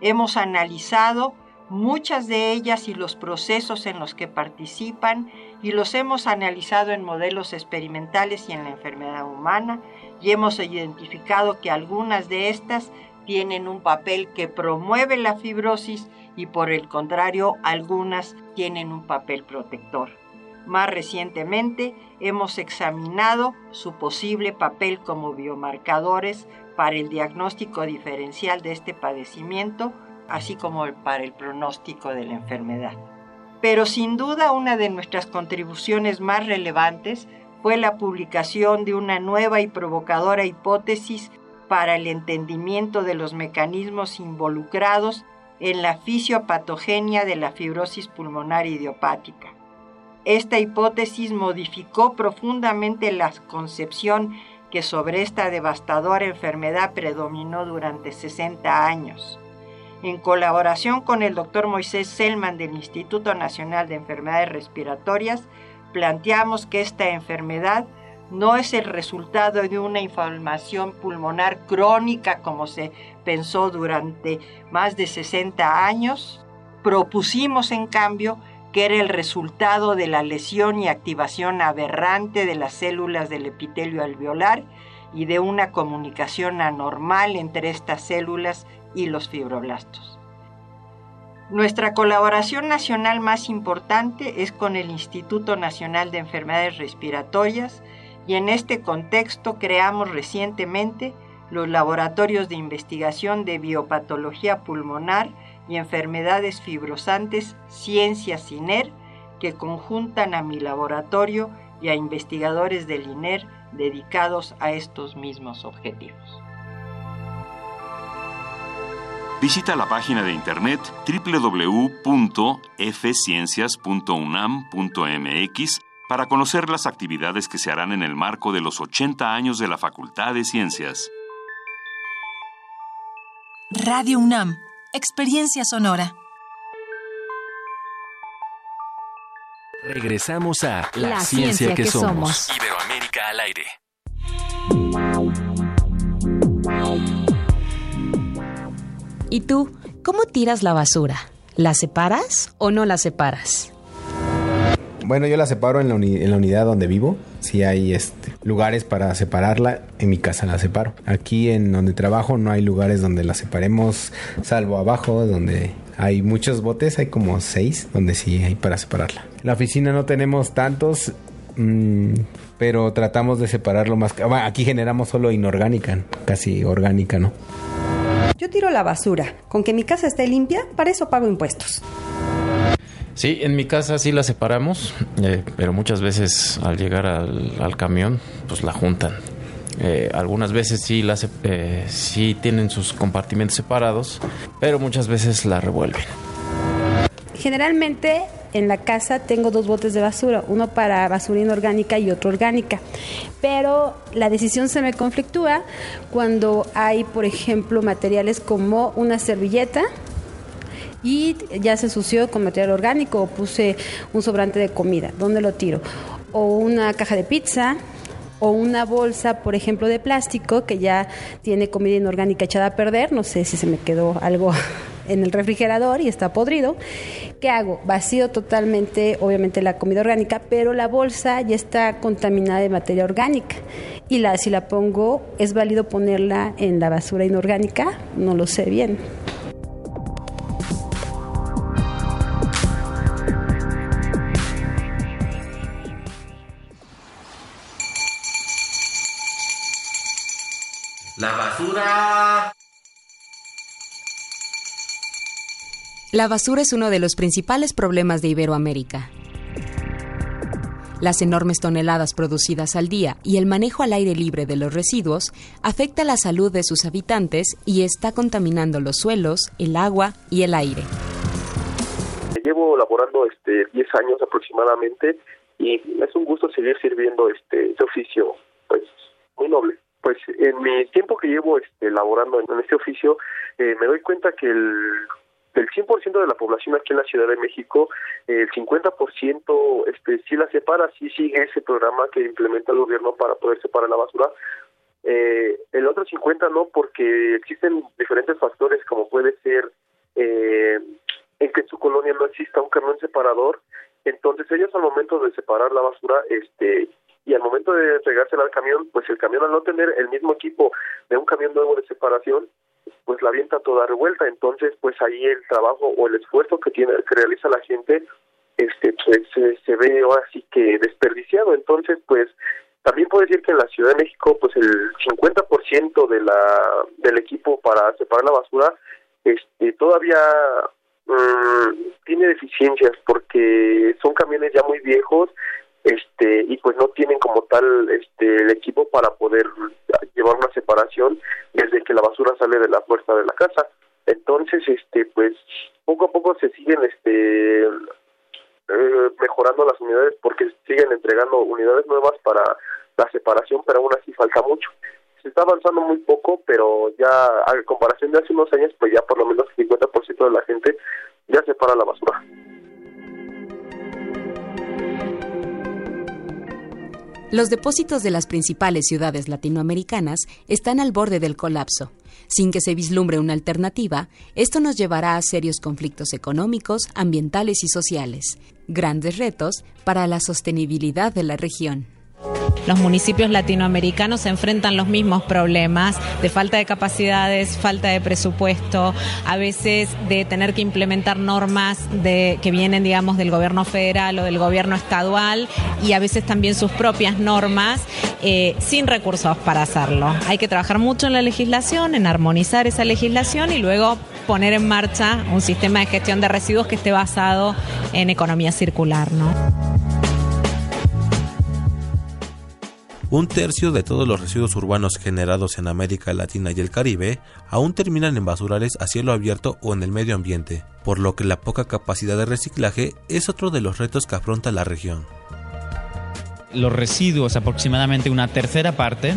Hemos analizado muchas de ellas y los procesos en los que participan y los hemos analizado en modelos experimentales y en la enfermedad humana y hemos identificado que algunas de estas tienen un papel que promueve la fibrosis y por el contrario algunas tienen un papel protector. Más recientemente hemos examinado su posible papel como biomarcadores para el diagnóstico diferencial de este padecimiento, así como para el pronóstico de la enfermedad. Pero sin duda una de nuestras contribuciones más relevantes fue la publicación de una nueva y provocadora hipótesis para el entendimiento de los mecanismos involucrados en la fisiopatogenia de la fibrosis pulmonar idiopática. Esta hipótesis modificó profundamente la concepción que sobre esta devastadora enfermedad predominó durante 60 años. En colaboración con el doctor Moisés Selman del Instituto Nacional de Enfermedades Respiratorias, planteamos que esta enfermedad no es el resultado de una inflamación pulmonar crónica como se pensó durante más de 60 años. Propusimos, en cambio, que era el resultado de la lesión y activación aberrante de las células del epitelio alveolar y de una comunicación anormal entre estas células y los fibroblastos. Nuestra colaboración nacional más importante es con el Instituto Nacional de Enfermedades Respiratorias y en este contexto creamos recientemente los laboratorios de investigación de biopatología pulmonar y enfermedades fibrosantes Ciencia CINER, que conjuntan a mi laboratorio y a investigadores del INER dedicados a estos mismos objetivos. Visita la página de internet www.fciencias.unam.mx para conocer las actividades que se harán en el marco de los 80 años de la Facultad de Ciencias. Radio UNAM, Experiencia Sonora. Regresamos a La, ciencia, que, somos. Iberoamérica al aire. ¿Y tú, cómo tiras la basura? ¿La separas o no la separas? Bueno, yo la separo en la, unidad donde vivo. Si hay este, lugares para separarla, en mi casa la separo. Aquí en donde trabajo no hay lugares donde la separemos, salvo abajo, donde hay muchos botes, hay como seis, donde sí hay para separarla. La oficina no tenemos tantos, mm, pero tratamos de separarlo más. aquí generamos solo inorgánica, casi orgánica, ¿no? Yo tiro la basura. Con que mi casa esté limpia, para eso pago impuestos. Sí, en mi casa sí la separamos, eh, pero muchas veces al llegar al, camión, pues la juntan. Eh, algunas veces sí, la, eh, sí tienen sus compartimentos separados, pero muchas veces la revuelven. Generalmente en la casa tengo dos botes de basura, uno para basura inorgánica y otro orgánica. Pero la decisión se me conflictúa cuando hay, por ejemplo, materiales como una servilleta, y ya se ensució con material orgánico o puse un sobrante de comida, ¿dónde lo tiro? O una caja de pizza o una bolsa, por ejemplo, de plástico que ya tiene comida inorgánica echada a perder, no sé si se me quedó algo en el refrigerador y está podrido. ¿Qué hago? Vacío totalmente, obviamente, la comida orgánica, pero la bolsa ya está contaminada de materia orgánica. Y la, si la pongo, ¿es válido ponerla en la basura inorgánica? No lo sé bien. Basura. La basura es uno de los principales problemas de Iberoamérica. Las enormes toneladas producidas al día y el manejo al aire libre de los residuos afecta la salud de sus habitantes y está contaminando los suelos, el agua y el aire. Llevo laborando este 10 años aproximadamente y es un gusto seguir sirviendo este, este oficio pues muy noble pues en mi tiempo que llevo este, laborando en, este oficio, eh, me doy cuenta que el del 100% de la población aquí en la Ciudad de México, el 50% este, sí la separa, sí sigue ese programa que implementa el gobierno para poder separar la basura. Eh, el otro 50% no, porque existen diferentes factores, como puede ser eh, en que en su colonia no exista un camión separador. Entonces ellos al momento de separar la basura, este y al momento de entregársela al camión, pues el camión al no tener el mismo equipo de un camión nuevo de separación, pues la avienta toda revuelta, entonces pues ahí el trabajo o el esfuerzo que tiene que realiza la gente este pues se, ve ahora sí que desperdiciado, entonces pues también puedo decir que en la Ciudad de México pues el 50% de la del equipo para separar la basura este todavía mm, tiene deficiencias porque son camiones ya muy viejos este y pues no tienen como tal este el equipo para poder llevar una separación desde que la basura sale de la puerta de la casa. Entonces este pues poco a poco se siguen este eh, mejorando las unidades porque siguen entregando unidades nuevas para la separación pero aún así falta mucho. Se está avanzando muy poco pero ya a comparación de hace unos años pues ya por lo menos el 50% de la gente ya separa la basura Los depósitos de las principales ciudades latinoamericanas están al borde del colapso. Sin que se vislumbre una alternativa, esto nos llevará a serios conflictos económicos, ambientales y sociales, grandes retos para la sostenibilidad de la región. Los municipios latinoamericanos enfrentan los mismos problemas de falta de capacidades, falta de presupuesto, a veces de tener que implementar normas que vienen, digamos, del gobierno federal o del gobierno estadual y a veces también sus propias normas eh, sin recursos para hacerlo. Hay que trabajar mucho en la legislación, en armonizar esa legislación y luego poner en marcha un sistema de gestión de residuos que esté basado en economía circular, ¿no? Un tercio de todos los residuos urbanos generados en América Latina y el Caribe aún terminan en basurales a cielo abierto o en el medio ambiente, por lo que la poca capacidad de reciclaje es otro de los retos que afronta la región. Los residuos, aproximadamente una tercera parte,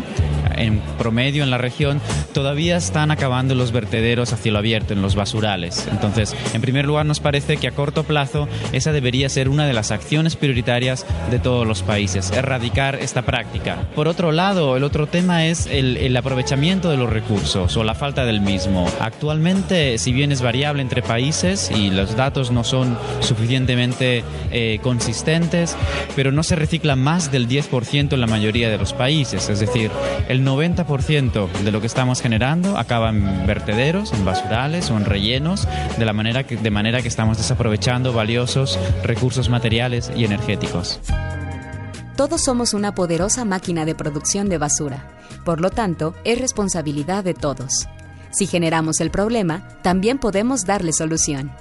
en promedio en la región, todavía están acabando los vertederos a cielo abierto, en los basurales. Entonces, en primer lugar, nos parece que a corto plazo esa debería ser una de las acciones prioritarias de todos los países, erradicar esta práctica. Por otro lado, el otro tema es el, el aprovechamiento de los recursos o la falta del mismo. Actualmente, si bien es variable entre países y los datos no son suficientemente eh, consistentes, pero no se recicla más del 10% en la mayoría de los países. Es decir, el 90% de lo que estamos generando acaba en vertederos, en basurales o en rellenos, de, la manera que, de manera que estamos desaprovechando valiosos recursos materiales y energéticos. Todos somos una poderosa máquina de producción de basura. Por lo tanto, es responsabilidad de todos. Si generamos el problema, también podemos darle solución.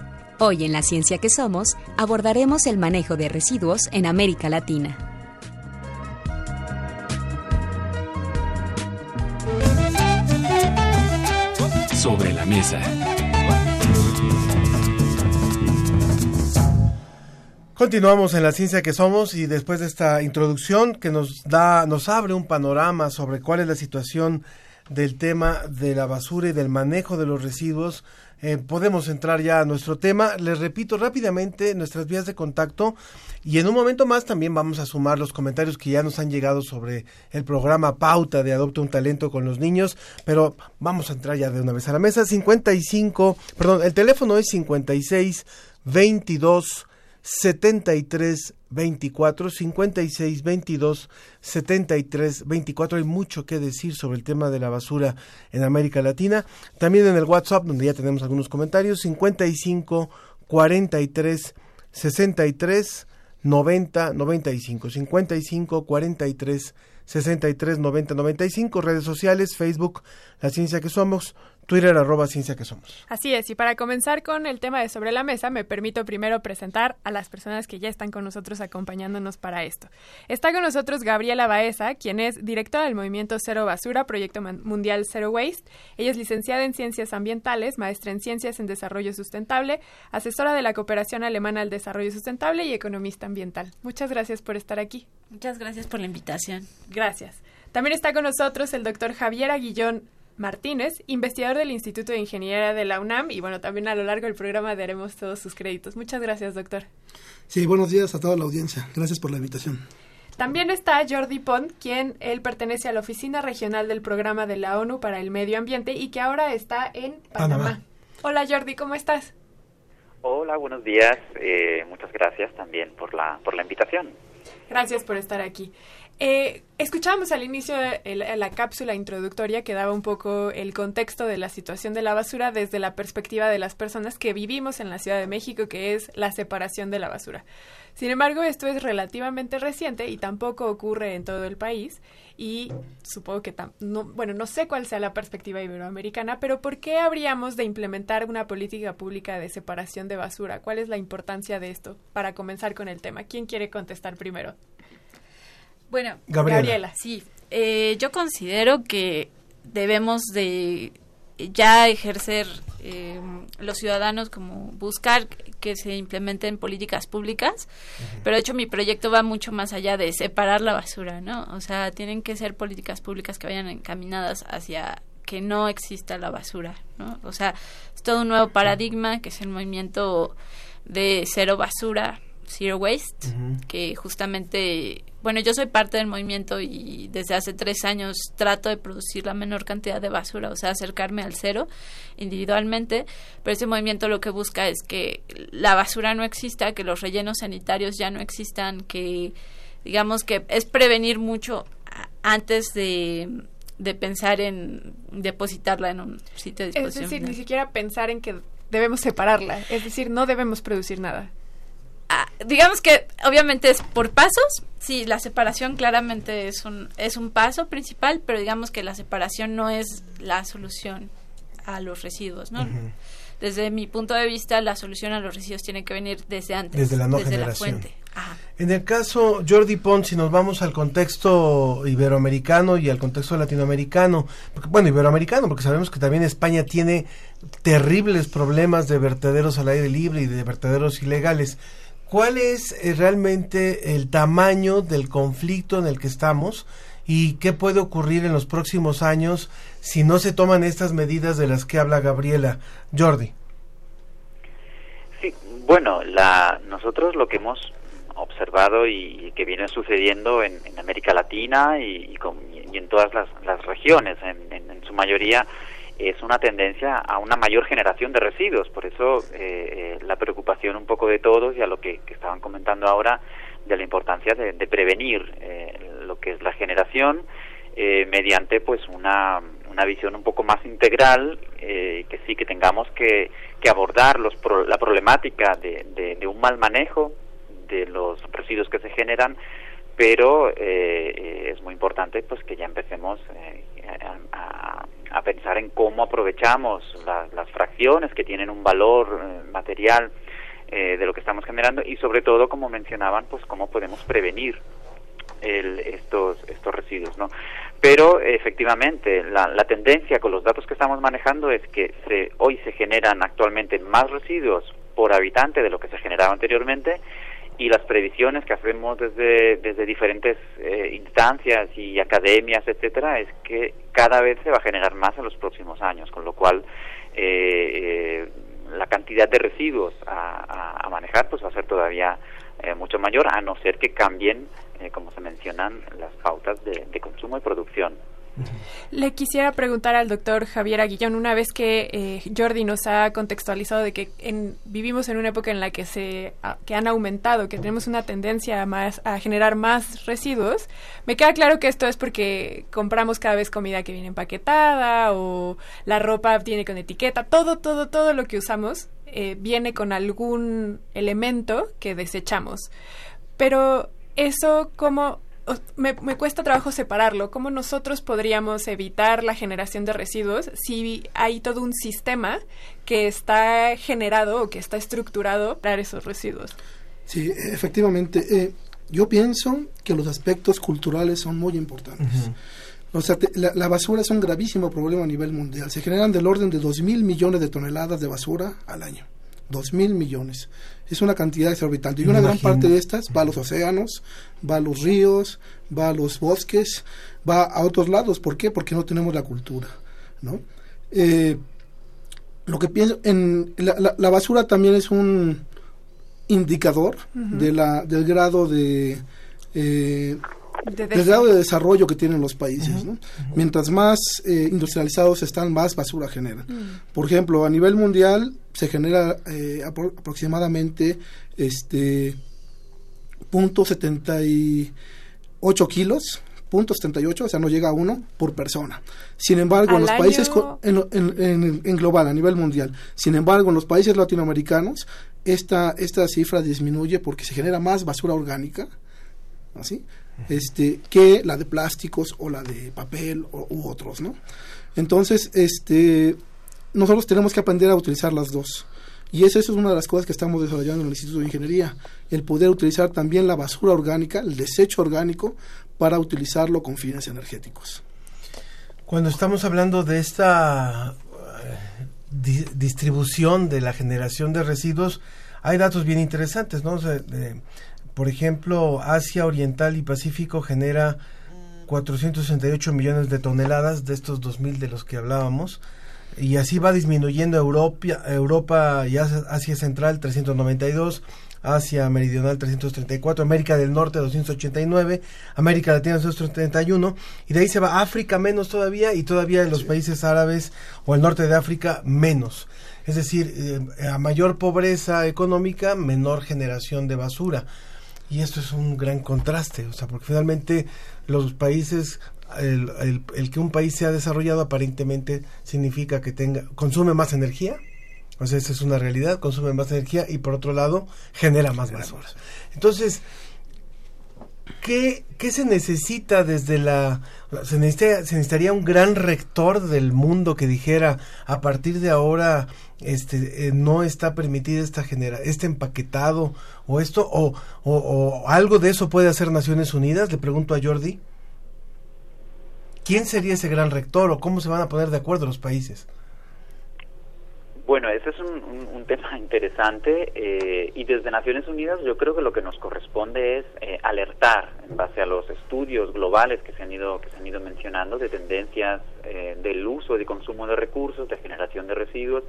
Hoy en La Ciencia que Somos abordaremos el manejo de residuos en América Latina. Sobre la mesa. Continuamos en la ciencia que somos y después de esta introducción que nos da, nos abre un panorama sobre cuál es la situación del tema de la basura y del manejo de los residuos, eh, podemos entrar ya a nuestro tema. Les repito rápidamente nuestras vías de contacto y en un momento más también vamos a sumar los comentarios que ya nos han llegado sobre el programa Pauta de Adopta un Talento con los niños, pero vamos a entrar ya de una vez a la mesa. 55, perdón, el teléfono es 56 22 73 24 56 22 73 24 hay mucho que decir sobre el tema de la basura en América Latina. También en el WhatsApp donde ya tenemos algunos comentarios 55 43 63 90 95 55 43 63 90 95 redes sociales Facebook La Ciencia que Somos Twitter arroba ciencia que somos. Así es, y para comenzar con el tema de sobre la mesa, me permito primero presentar a las personas que ya están con nosotros acompañándonos para esto. Está con nosotros Gabriela Baeza, quien es directora del Movimiento Cero Basura, Proyecto Mundial Zero Waste. Ella es licenciada en Ciencias Ambientales, maestra en Ciencias en Desarrollo Sustentable, asesora de la Cooperación Alemana al Desarrollo Sustentable y economista ambiental. Muchas gracias por estar aquí. Muchas gracias por la invitación. Gracias. También está con nosotros el doctor Javier Aguillón Martínez, investigador del Instituto de Ingeniería de la UNAM y bueno, también a lo largo del programa daremos todos sus créditos. Muchas gracias, doctor. Sí, buenos días a toda la audiencia. Gracias por la invitación. También está Jordi Pont, quien él pertenece a la Oficina Regional del Programa de la ONU para el Medio Ambiente y que ahora está en Panamá. Panamá. Hola Jordi, ¿cómo estás? Hola, buenos días. Eh, muchas gracias también por la, por la invitación. Gracias por estar aquí. Eh, escuchábamos al inicio el, la cápsula introductoria que daba un poco el contexto de la situación de la basura desde la perspectiva de las personas que vivimos en la Ciudad de México, que es la separación de la basura. Sin embargo, esto es relativamente reciente y tampoco ocurre en todo el país y supongo que no, bueno, no sé cuál sea la perspectiva iberoamericana, pero ¿por qué habríamos de implementar una política pública de separación de basura? ¿Cuál es la importancia de esto? Para comenzar con el tema, ¿quién quiere contestar primero? Bueno, Gabriela. Gabriela sí. Eh, yo considero que debemos de ya ejercer eh, los ciudadanos como buscar que se implementen políticas públicas, pero de hecho mi proyecto va mucho más allá de separar la basura, ¿no? O sea, tienen que ser políticas públicas que vayan encaminadas hacia que no exista la basura, ¿no? O sea, es todo un nuevo paradigma que es el movimiento de cero basura, zero waste, que justamente bueno, yo soy parte del movimiento y desde hace tres años trato de producir la menor cantidad de basura, o sea, acercarme al cero individualmente, pero ese movimiento lo que busca es que la basura no exista, que los rellenos sanitarios ya no existan, que digamos que es prevenir mucho antes de, de pensar en depositarla en un sitio de disposición. Es decir, ni siquiera pensar en que debemos separarla, es decir, no debemos producir nada. Ah, digamos que obviamente es por pasos. Sí, la separación claramente es un, es un paso principal, pero digamos que la separación no es la solución a los residuos, ¿no? desde mi punto de vista, la solución a los residuos tiene que venir desde antes, desde la no desde generación. la fuente. Ajá. En el caso Jordi Pons, si nos vamos al contexto iberoamericano y al contexto latinoamericano, porque, bueno, iberoamericano, porque sabemos que también España tiene terribles problemas de vertederos al aire libre y de vertederos ilegales. ¿Cuál es eh, realmente el tamaño del conflicto en el que estamos y qué puede ocurrir en los próximos años si no se toman estas medidas de las que habla Gabriela? Jordi. Sí, bueno, la, nosotros lo que hemos observado y, que viene sucediendo en, América Latina y, en todas las, regiones, en, su mayoría, es una tendencia a una mayor generación de residuos. Por eso eh, eh, la preocupación un poco de todos y a lo que, estaban comentando ahora de la importancia de, prevenir eh, lo que es la generación mediante pues una, una visión un poco más integral que sí que tengamos que, que abordar los pro, la problemática de, de, un mal manejo de los residuos que se generan, pero eh, es muy importante pues que ya empecemos eh, a, pensar en cómo aprovechamos la, las fracciones que tienen un valor eh, material de lo que estamos generando y sobre todo, como mencionaban, pues cómo podemos prevenir el, estos estos residuos, ¿no? Pero efectivamente la, la, tendencia con los datos que estamos manejando es que se, hoy se generan actualmente más residuos por habitante de lo que se generaba anteriormente y las previsiones que hacemos desde, desde diferentes eh, instancias y academias, etcétera, es que cada vez se va a generar más en los próximos años, con lo cual eh, eh, la cantidad de residuos a, a, manejar pues va a ser todavía mucho mayor, a no ser que cambien, como se mencionan, las pautas de consumo y producción. Le quisiera preguntar al doctor Javier Aguillón, una vez que eh, Jordi nos ha contextualizado de que vivimos en una época en la que se que han aumentado, que tenemos una tendencia a, más, a generar más residuos, me queda claro que esto es porque compramos cada vez comida que viene empaquetada o la ropa viene con etiqueta, todo, todo, todo lo que usamos eh, viene con algún elemento que desechamos. Pero eso, ¿cómo, me, me, cuesta trabajo separarlo. ¿Cómo nosotros podríamos evitar la generación de residuos si hay todo un sistema que está generado o que está estructurado para esos residuos? Sí, efectivamente. Eh, yo pienso que los aspectos culturales son muy importantes. Uh -huh. O sea, te, la, la, basura es un gravísimo problema a nivel mundial. Se generan del orden de 2 mil millones de toneladas de basura al año. 2 mil millones. Es una cantidad exorbitante. Y una gran parte de estas va a los océanos, va a los ríos, va a los bosques, va a otros lados. ¿Por qué? Porque no tenemos la cultura. ¿no? Eh, lo que pienso, en la, la, la, basura también es un indicador uh -huh. de la, del grado de... Eh, de del grado de desarrollo que tienen los países. Uh -huh. ¿no? uh -huh. Mientras más eh, industrializados están, más basura generan. Por ejemplo, a nivel mundial se genera eh, apro aproximadamente este punto 78 kilos punto 78, o sea, no llega a uno por persona. Sin embargo, en los año... países, en, en, en, en, global, a nivel mundial, sin embargo, en los países latinoamericanos, esta, esta cifra disminuye porque se genera más basura orgánica, ¿así? Este, que la de plásticos o la de papel o, u otros, ¿no? Entonces, este, nosotros tenemos que aprender a utilizar las dos. Y eso, es una de las cosas que estamos desarrollando en el Instituto de Ingeniería, el poder utilizar también la basura orgánica, el desecho orgánico, para utilizarlo con fines energéticos. Cuando estamos hablando de esta di distribución de la generación de residuos, hay datos bien interesantes, ¿no? Por ejemplo, Asia Oriental y Pacífico genera 468 millones de toneladas de estos 2.000 de los que hablábamos, y así va disminuyendo Europa, Europa y Asia Central 392, Asia Meridional 334, América del Norte 289, América Latina 231 y de ahí se va África menos todavía y todavía en los sí. países árabes o el norte de África menos. Es decir, eh, a mayor pobreza económica, menor generación de basura. Y esto es un gran contraste, o sea, porque finalmente los países el, el, el, que un país sea desarrollado aparentemente significa que tenga consume más energía o sea esa es una realidad consume más energía y por otro lado genera más basura. Entonces ¿qué, ¿qué se necesita desde la... Se, necesita- se necesitaría un gran rector del mundo que dijera, a partir de ahora este eh, no está permitida esta genera este empaquetado o esto o, o, o algo de eso puede hacer Naciones Unidas le pregunto a Jordi. Quién sería ese gran rector o cómo se van a poner de acuerdo los países Bueno, ese es un, un- tema interesante eh, y desde Naciones Unidas yo creo que lo que nos corresponde es eh, alertar en base a los estudios globales que se han ido que se han ido mencionando de tendencias eh, del uso y de consumo de recursos, de generación de residuos,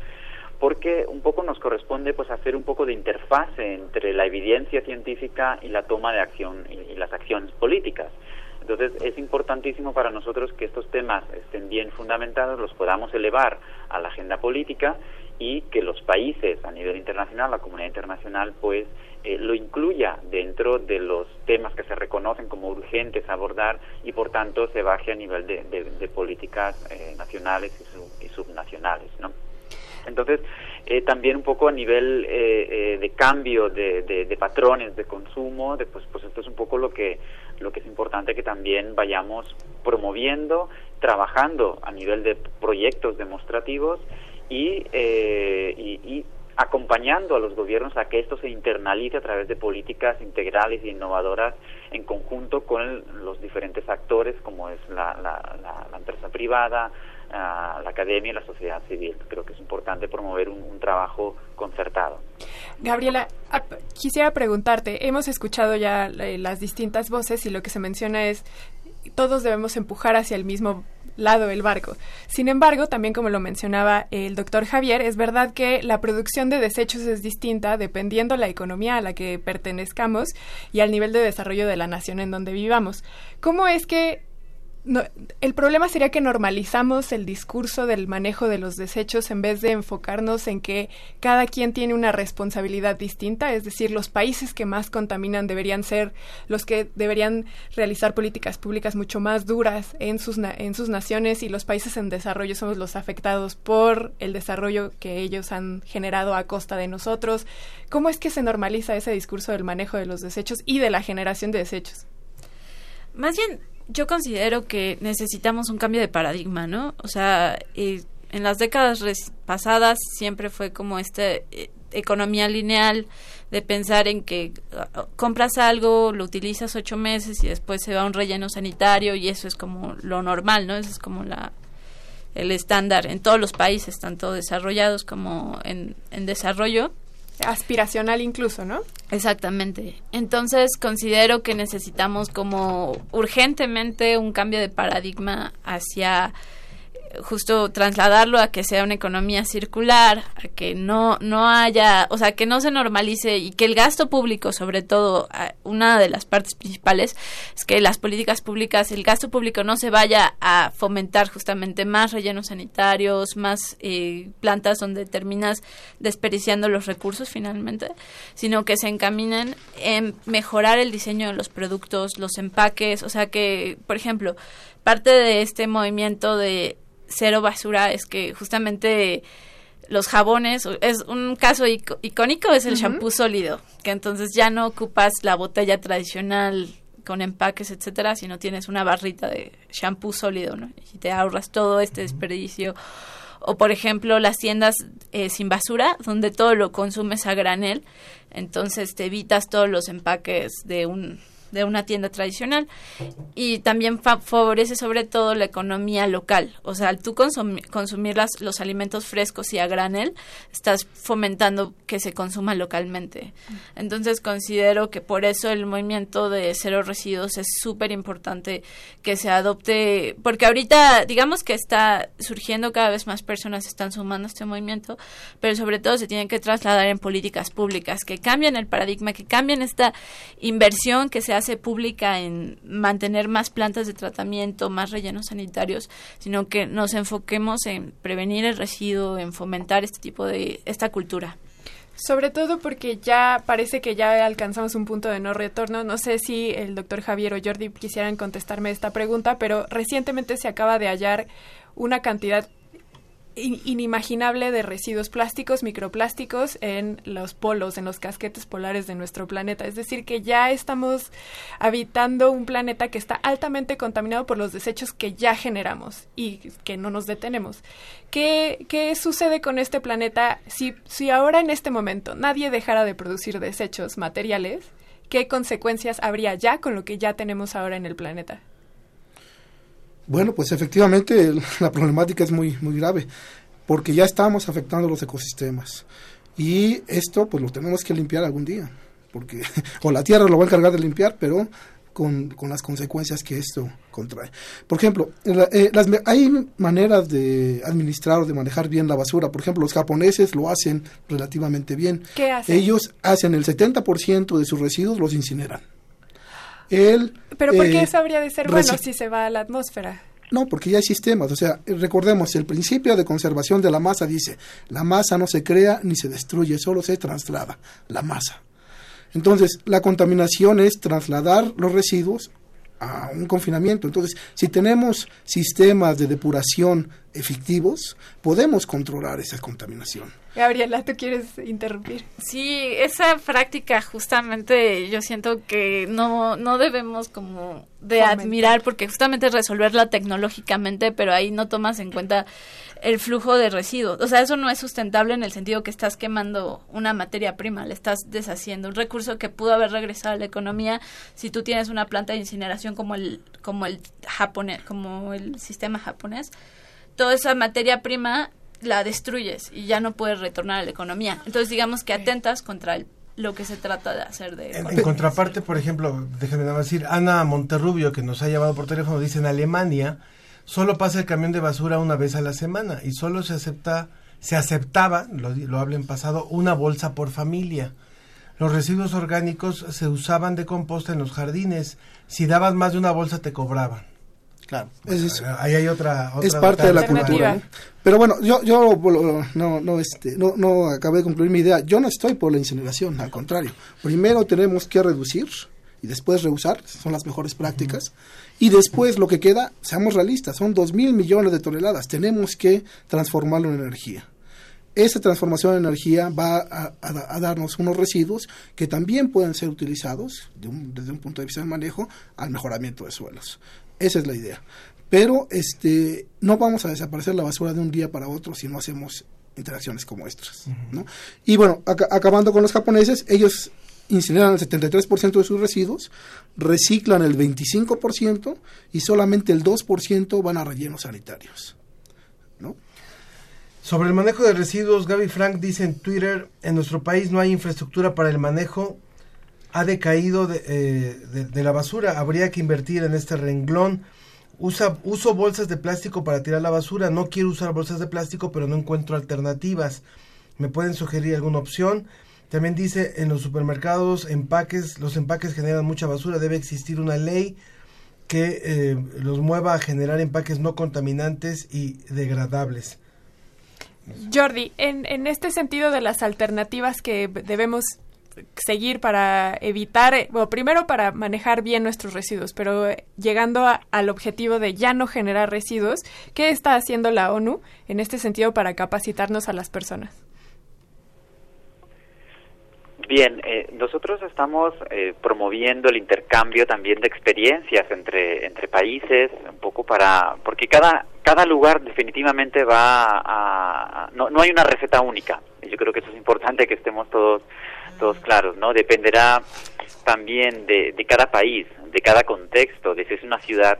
porque un poco nos corresponde pues hacer un poco de interfase entre la evidencia científica y la toma de acción y las acciones políticas. Entonces es importantísimo para nosotros que estos temas estén bien fundamentados, los podamos elevar a la agenda política y que los países a nivel internacional, la comunidad internacional, pues eh, lo incluya dentro de los temas que se reconocen como urgentes a abordar y por tanto se baje a nivel de, de- políticas eh, nacionales y, sub- y subnacionales, ¿no? Entonces, eh, también un poco a nivel eh, eh, de cambio de, de- de patrones de consumo, de, pues, pues esto es un poco lo que, lo que es importante que también vayamos promoviendo, trabajando a nivel de proyectos demostrativos y, eh, y, y acompañando a los gobiernos a que esto se internalice a través de políticas integrales e innovadoras en conjunto con los diferentes actores como es la, la- la- empresa privada, ah, la academia y la sociedad civil. Creo que es importante promover un, un trabajo concertado. Gabriela, ap- quisiera preguntarte, hemos escuchado ya eh, las distintas voces y lo que se menciona es todos debemos empujar hacia el mismo lado del barco. Sin embargo, también como lo mencionaba el doctor Javier, es verdad que la producción de desechos es distinta dependiendo la economía a la que pertenezcamos y al nivel de desarrollo de la nación en donde vivamos. ¿Cómo es que no, el problema sería que normalizamos el discurso del manejo de los desechos en vez de enfocarnos en que cada quien tiene una responsabilidad distinta, es decir, los países que más contaminan deberían ser los que deberían realizar políticas públicas mucho más duras en sus, na- en sus naciones y los países en desarrollo somos los afectados por el desarrollo que ellos han generado a costa de nosotros. ¿Cómo es que se normaliza ese discurso del manejo de los desechos y de la generación de desechos? Más bien, yo considero que necesitamos un cambio de paradigma, ¿no? O sea, en las décadas pasadas siempre fue como esta eh, economía lineal de pensar en que uh, compras algo, lo utilizas ocho meses y después se va a un relleno sanitario y eso es como lo normal, ¿no? Eso es como la el estándar en todos los países, tanto desarrollados como en desarrollo. Aspiracional incluso, ¿no? Exactamente. Entonces considero que necesitamos como urgentemente un cambio de paradigma hacia justo trasladarlo a que sea una economía circular, a que no no haya, o sea, que no se normalice y que el gasto público, sobre todo, una de las partes principales es que las políticas públicas, el gasto público no se vaya a fomentar justamente más rellenos sanitarios, más eh, plantas donde terminas desperdiciando los recursos finalmente, sino que se encaminen en mejorar el diseño de los productos, los empaques, o sea que, por ejemplo, parte de este movimiento de cero basura es que justamente los jabones, es un caso ico- icónico, es el shampoo sólido, que entonces ya no ocupas la botella tradicional con empaques, etcétera, sino tienes una barrita de shampoo sólido, ¿no? Y te ahorras todo este desperdicio. O, por ejemplo, las tiendas eh, sin basura, donde todo lo consumes a granel, entonces te evitas todos los empaques de un de una tienda tradicional y también fa- favorece sobre todo la economía local. O sea, al tú consumi- consumir las- los alimentos frescos y a granel, estás fomentando que se consuma localmente. Entonces considero que por eso el movimiento de cero residuos es súper importante que se adopte, porque ahorita digamos que está surgiendo cada vez más personas están sumando este movimiento, pero sobre todo se tienen que trasladar en políticas públicas que cambien el paradigma, que cambien esta inversión que se hace pública en mantener más plantas de tratamiento, más rellenos sanitarios, sino que nos enfoquemos en prevenir el residuo, en fomentar este tipo de esta cultura. Sobre todo porque ya parece que ya alcanzamos un punto de no retorno. No sé si el doctor Javier o Jordi quisieran contestarme esta pregunta, pero recientemente se acaba de hallar una cantidad inimaginable de residuos plásticos, microplásticos en los polos, en los casquetes polares de nuestro planeta. Es decir, que ya estamos habitando un planeta que está altamente contaminado por los desechos que ya generamos y que no nos detenemos. ¿Qué, qué sucede con este planeta si, si ahora en este momento nadie dejara de producir desechos materiales? ¿Qué consecuencias habría ya con lo que ya tenemos ahora en el planeta? Bueno, pues efectivamente la problemática es muy, muy grave, porque ya estamos afectando los ecosistemas. Y esto pues lo tenemos que limpiar algún día, porque o la Tierra lo va a encargar de limpiar, pero con, las consecuencias que esto contrae. Por ejemplo, eh, las, hay maneras de administrar o de manejar bien la basura. Por ejemplo, los japoneses lo hacen relativamente bien. ¿Qué hacen? Ellos hacen el 70% de sus residuos, los incineran. El, ¿Pero por qué eh, eso habría de ser bueno si se va a la atmósfera? No, porque ya hay sistemas. O sea, recordemos, el principio de conservación de la masa dice, la masa no se crea ni se destruye, solo se traslada la masa. Entonces, la contaminación es trasladar los residuos a un confinamiento. Entonces, si tenemos sistemas de depuración efectivos, podemos controlar esa contaminación. Gabriela, ¿tú quieres interrumpir? Sí, esa práctica justamente yo siento que no, no debemos como de admirar porque justamente es resolverla tecnológicamente, pero ahí no tomas en cuenta el flujo de residuos. O sea, eso no es sustentable en el sentido que estás quemando una materia prima, le estás deshaciendo un recurso que pudo haber regresado a la economía si tú tienes una planta de incineración como el como el japonés, como el sistema japonés. Toda esa materia prima la destruyes y ya no puedes retornar a la economía. Entonces, digamos que atentas contra el lo que se trata de hacer de... En, contraparte, por ejemplo, déjenme decir, Ana Monterrubio, que nos ha llamado por teléfono, dice en Alemania solo pasa el camión de basura una vez a la semana y solo se acepta, se aceptaba, lo, lo hablo en pasado, una bolsa por familia. Los residuos orgánicos se usaban de composta en los jardines. Si dabas más de una bolsa te cobraban. Claro, es, ahí hay otra, es parte de la cultura. Pero bueno, yo yo no no este no no acabé de concluir mi idea. Yo no estoy por la incineración, al contrario. Primero tenemos que reducir y después reusar, son las mejores prácticas. Y después lo que queda, seamos realistas, son dos mil millones de toneladas. Tenemos que transformarlo en energía. Esa transformación en energía va a, darnos unos residuos que también pueden ser utilizados desde un punto de vista del manejo al mejoramiento de suelos. Esa es la idea. Pero este, no vamos a desaparecer la basura de un día para otro si no hacemos interacciones como estas. Y bueno, acabando con los japoneses, ellos incineran el 73% de sus residuos, reciclan el 25% y solamente el 2% van a rellenos sanitarios. ¿no? Sobre el manejo de residuos, Gaby Frank dice en Twitter, en nuestro país no hay infraestructura para el manejo, ha decaído de, eh, la basura, habría que invertir en este renglón. Usa, uso bolsas de plástico para tirar la basura, no quiero usar bolsas de plástico, pero no encuentro alternativas. ¿Me pueden sugerir alguna opción? También dice, en los supermercados, empaques, los empaques generan mucha basura, debe existir una ley que eh, los mueva a generar empaques no contaminantes y degradables. Jordi, en, en este sentido de las alternativas que debemos seguir para evitar, eh, bueno, primero para manejar bien nuestros residuos, pero eh, llegando al objetivo de ya no generar residuos, ¿qué está haciendo la ONU en este sentido para capacitarnos a las personas? Bien, eh, nosotros estamos eh, promoviendo el intercambio también de experiencias entre entre países, un poco para porque cada cada lugar definitivamente va a, no no hay una receta única. Yo creo que eso es importante que estemos todos todos claros, ¿no? Dependerá también de, de cada país, de cada contexto, de si es una ciudad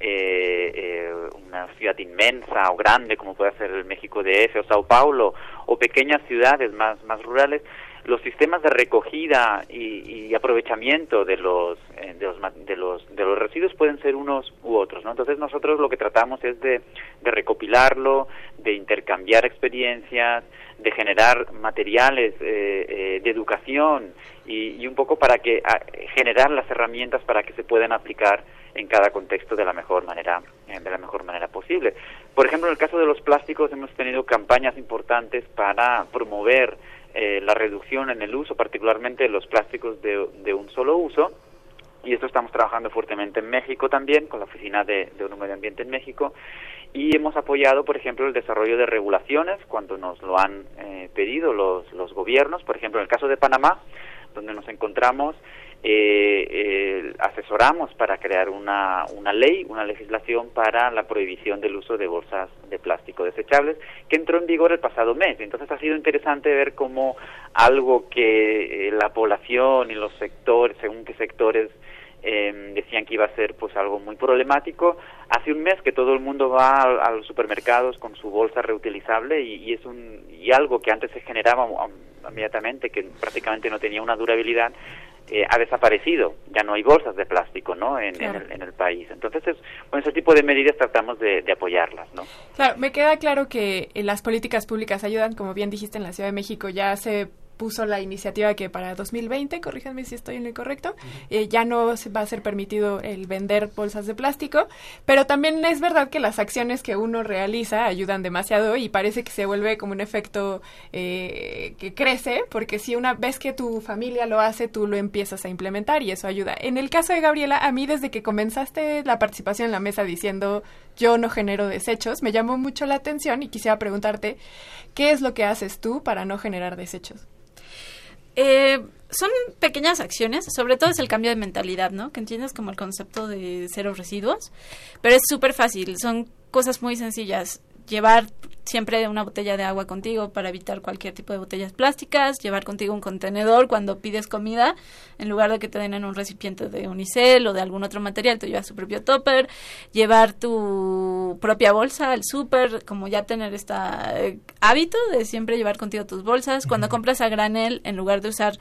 eh, eh, una ciudad inmensa o grande como puede ser el México DF o Sao Paulo o pequeñas ciudades más más rurales los sistemas de recogida y, aprovechamiento de los, eh, de los, de los residuos pueden ser unos u otros ¿no? entonces nosotros lo que tratamos es de, de recopilarlo de intercambiar experiencias de generar materiales eh, eh, de educación y, un poco para que generar las herramientas para que se puedan aplicar en cada contexto de la mejor manera de la mejor manera posible por ejemplo en el caso de los plásticos hemos tenido campañas importantes para promover eh, la reducción en el uso, particularmente los plásticos de, un solo uso, y esto estamos trabajando fuertemente en México también, con la Oficina de, de Medio Ambiente en México, y hemos apoyado, por ejemplo, el desarrollo de regulaciones cuando nos lo han eh, pedido los, los gobiernos, por ejemplo, en el caso de Panamá, donde nos encontramos, eh, eh, asesoramos para crear una, una ley, una legislación para la prohibición del uso de bolsas de plástico desechables, que entró en vigor el pasado mes. Entonces ha sido interesante ver cómo algo que eh, la población y los sectores, según qué sectores eh, decían que iba a ser pues algo muy problemático. Hace un mes que todo el mundo va a, los supermercados con su bolsa reutilizable y, y, es un y algo que antes se generaba um, inmediatamente que prácticamente no tenía una durabilidad eh, ha desaparecido, ya no hay bolsas de plástico ¿no? en, Claro. en, el, en el país. Entonces, es, con ese tipo de medidas tratamos de, de apoyarlas. ¿no? Claro, me queda claro que eh, las políticas públicas ayudan, como bien dijiste en la Ciudad de México, ya se puso la iniciativa que para 2020, corríjanme si estoy en lo correcto, eh, ya no va a ser permitido el vender bolsas de plástico, pero también es verdad que las acciones que uno realiza ayudan demasiado y parece que se vuelve como un efecto eh, que crece, porque si una vez que tu familia lo hace, tú lo empiezas a implementar y eso ayuda. En el caso de Gabriela, a mí desde que comenzaste la participación en la mesa diciendo yo no genero desechos, me llamó mucho la atención y quisiera preguntarte, ¿qué es lo que haces tú para no generar desechos? Eh, son pequeñas acciones, sobre todo es el cambio de mentalidad, ¿no? Que entiendes como el concepto de cero residuos, pero es súper fácil, son cosas muy sencillas. Llevar siempre una botella de agua contigo para evitar cualquier tipo de botellas plásticas, llevar contigo un contenedor cuando pides comida, en lugar de que te den en un recipiente de unicel o de algún otro material, tú llevas tu propio topper, llevar tu propia bolsa al súper, como ya tener este hábito de siempre llevar contigo tus bolsas. Cuando compras a granel, en lugar de usar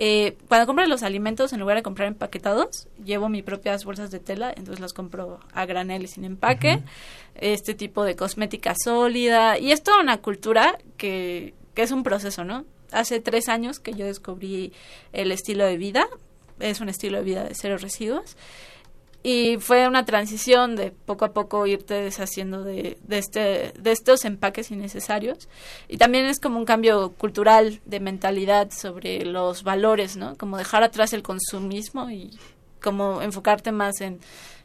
eh, cuando compro los alimentos, en lugar de comprar empaquetados, llevo mis propias bolsas de tela, entonces las compro a granel y sin empaque. Este tipo de cosmética sólida. Y es toda una cultura que, que es un proceso, ¿no? Hace tres años que yo descubrí el estilo de vida. Es un estilo de vida de cero residuos. Y fue una transición de poco a poco irte deshaciendo de, de, este, de estos empaques innecesarios. Y también es como un cambio cultural de mentalidad sobre los valores, ¿no? Como dejar atrás el consumismo y como enfocarte más en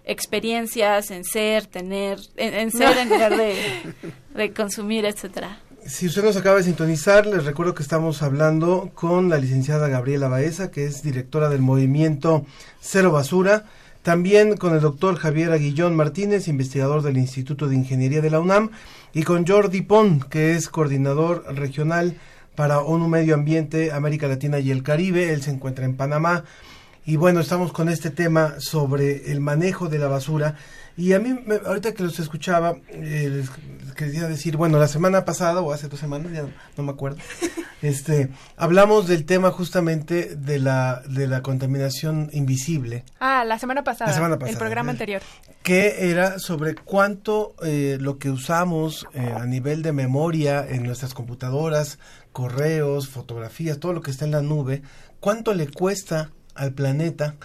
experiencias, en ser, tener, en, en ser en lugar de, de consumir, etcétera. Si usted nos acaba de sintonizar, les recuerdo que estamos hablando con la licenciada Gabriela Baeza, que es directora del movimiento Cero Basura, también con el doctor Javier Aguillón Martínez, investigador del Instituto de Ingeniería de la UNAM, y con Jordi Pon, que es coordinador regional para ONU Medio Ambiente, América Latina y el Caribe. Él se encuentra en Panamá. Y bueno, estamos con este tema sobre el manejo de la basura. Y a mí, me- ahorita que los escuchaba, eh, les quería decir, bueno, la semana pasada o hace dos semanas, ya no, no me acuerdo, este, hablamos del tema justamente de la, de la contaminación invisible, Ah, la semana pasada, La semana el programa ¿eh? anterior. que era sobre cuánto eh, lo que usamos eh, a nivel de memoria en nuestras computadoras, correos, fotografías, todo lo que está en la nube, cuánto le cuesta al planeta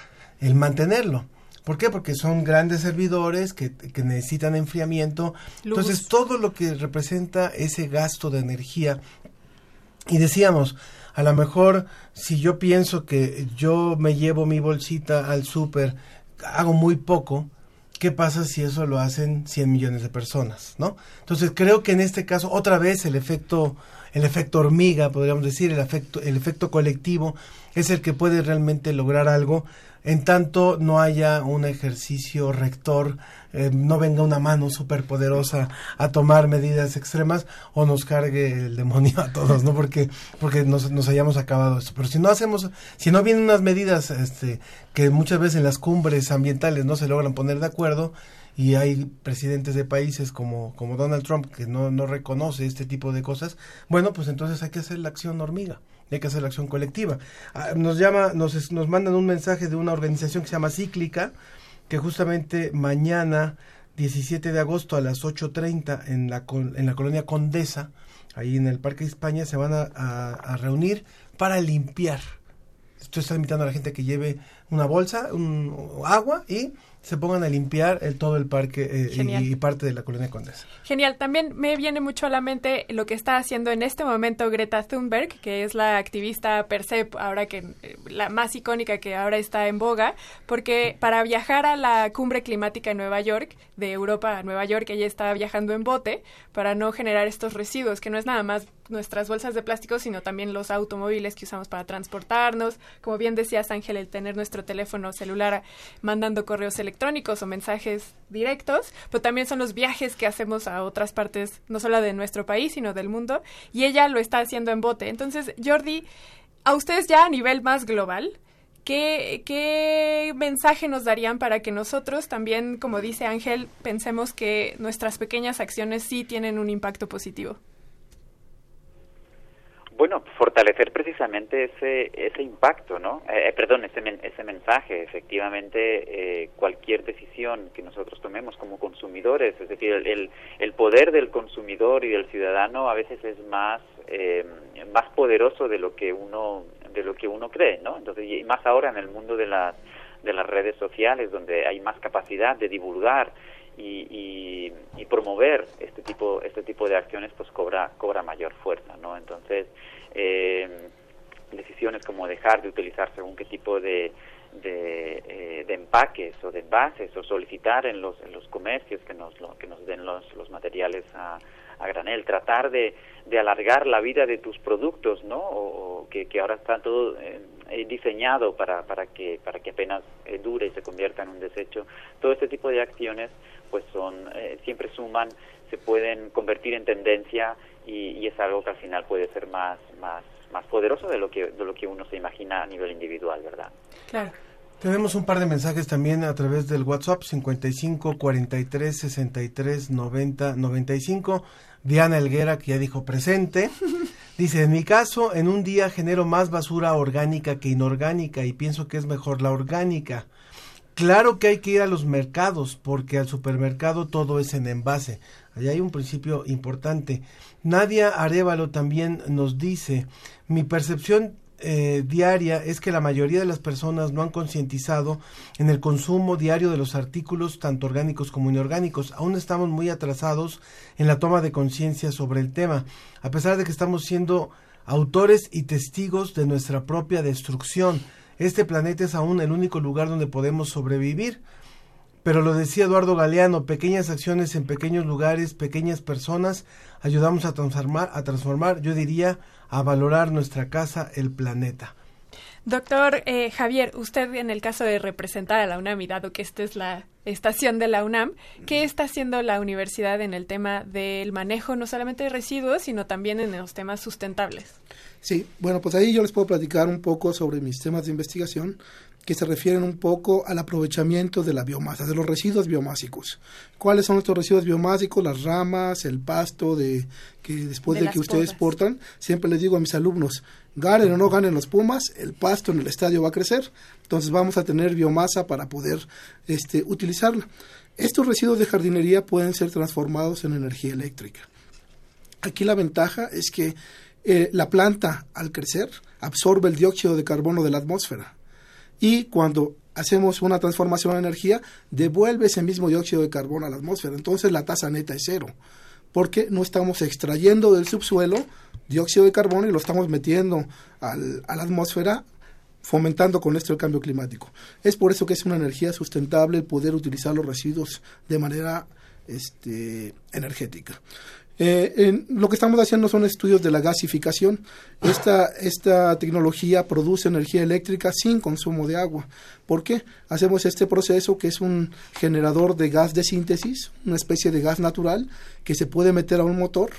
el mantenerlo. ¿Por qué? Porque son grandes servidores que, que necesitan enfriamiento. Luz. Entonces, todo lo que representa ese gasto de energía y decíamos, a lo mejor si yo pienso que yo me llevo mi bolsita al súper, hago muy poco, ¿qué pasa si eso lo hacen 100 millones de personas, no? Entonces creo que en este caso otra vez el efecto el efecto hormiga, podríamos decir, el efecto el efecto colectivo es el que puede realmente lograr algo en tanto no haya un ejercicio rector, eh, no venga una mano súper poderosa a tomar medidas extremas o nos cargue el demonio a todos, ¿no? Porque, porque nos, nos hayamos acabado esto. Pero si no hacemos, si no vienen unas medidas este, que muchas veces en las cumbres ambientales no se logran poner de acuerdo, y hay presidentes de países como, como Donald Trump que no, no reconoce este tipo de cosas, bueno, pues entonces hay que hacer la acción hormiga, hay que hacer la acción colectiva. Ah, nos llama, nos, nos mandan un mensaje de una organización que se llama Cíclica, que justamente mañana, 17 de agosto a las 8.30 en la, en la colonia Condesa, ahí en el Parque de España, se van a, reunir para limpiar está invitando a la gente que lleve una bolsa, un, agua y se pongan a limpiar el, todo el parque eh, y, y, parte de la colonia Condesa. Genial. También me viene mucho a la mente lo que está haciendo en este momento Greta Thunberg, que es la activista Percep, ahora que eh, la más icónica que ahora está en boga, porque para viajar a la cumbre climática en Nueva York, de Europa a Nueva York, ella está viajando en bote para no generar estos residuos, que no es nada más nuestras bolsas de plástico, sino también los automóviles que usamos para transportarnos. Como bien decías, Ángel, el tener nuestro teléfono celular mandando correos electrónicos o mensajes directos, pero también son los viajes que hacemos a otras partes, no solo de nuestro país, sino del mundo. Y ella lo está haciendo en bote. Entonces, Jordi, a ustedes ya a nivel más global, ¿Qué, ¿Qué, mensaje nos darían para que nosotros también, como dice Ángel, pensemos que nuestras pequeñas acciones sí tienen un impacto positivo? Bueno, fortalecer precisamente ese ese impacto, ¿no? Eh, perdón, ese ese mensaje. Efectivamente, eh, cualquier decisión que nosotros tomemos como consumidores, es decir, el, el poder del consumidor y del ciudadano a veces es más eh, más poderoso de lo que uno de lo que uno cree, ¿no? Entonces, y más ahora en el mundo de las de las redes sociales, donde hay más capacidad de divulgar y, y, promover este tipo este tipo de acciones pues cobra cobra mayor fuerza no entonces eh, decisiones como dejar de utilizar según qué tipo de de, eh, de, empaques o de envases o solicitar en los en los comercios que nos que nos den los, los materiales a, a granel tratar de, de alargar la vida de tus productos no o, que, que ahora está todo eh, diseñado para para que para que apenas eh, dure y se convierta en un desecho todo este tipo de acciones pues son eh, siempre suman, se pueden convertir en tendencia y, y, es algo que al final puede ser más más más poderoso de lo que de lo que uno se imagina a nivel individual, ¿verdad? Claro. Tenemos un par de mensajes también a través del WhatsApp 55 43 63 90 95. Diana Elguera, que ya dijo presente, dice, en mi caso, en un día genero más basura orgánica que inorgánica y pienso que es mejor la orgánica. Claro que hay que ir a los mercados, porque al supermercado todo es en envase. Allá hay un principio importante. Nadia Arevalo también nos dice, mi percepción eh, diaria es que la mayoría de las personas no han concientizado en el consumo diario de los artículos tanto orgánicos como inorgánicos. Aún estamos muy atrasados en la toma de conciencia sobre el tema, a pesar de que estamos siendo autores y testigos de nuestra propia destrucción. Este planeta es aún el único lugar donde podemos sobrevivir. Pero lo decía Eduardo Galeano, pequeñas acciones en pequeños lugares, pequeñas personas, ayudamos a transformar, a transformar, yo diría, a valorar nuestra casa, el planeta. Doctor eh, Javier, usted en el caso de representar a la UNAM y dado que esta es la estación de la UNAM, ¿qué está haciendo la universidad en el tema del manejo no solamente de residuos, sino también en los temas sustentables? Sí, bueno, pues ahí yo les puedo platicar un poco sobre mis temas de investigación que se refieren un poco al aprovechamiento de la biomasa, de los residuos biomásicos. ¿Cuáles son estos residuos biomásicos? Las ramas, el pasto de que después de, de que ustedes portan. Siempre les digo a mis alumnos, ganen o no ganen los Pumas, el pasto en el estadio va a crecer, entonces vamos a tener biomasa para poder este, utilizarla. Estos residuos de jardinería pueden ser transformados en energía eléctrica. Aquí la ventaja es que eh, la planta al crecer absorbe el dióxido de carbono de la atmósfera y cuando hacemos una transformación en energía devuelve ese mismo dióxido de carbono a la atmósfera. Entonces la tasa neta es cero porque no estamos extrayendo del subsuelo dióxido de carbono y lo estamos metiendo al, a la atmósfera fomentando con esto el cambio climático. Es por eso que es una energía sustentable poder utilizar los residuos de manera este, energética. Eh, en, lo que estamos haciendo son estudios de la gasificación. Esta, esta tecnología produce energía eléctrica sin consumo de agua. ¿Por qué? Hacemos este proceso que es un generador de gas de síntesis, una especie de gas natural que se puede meter a un motor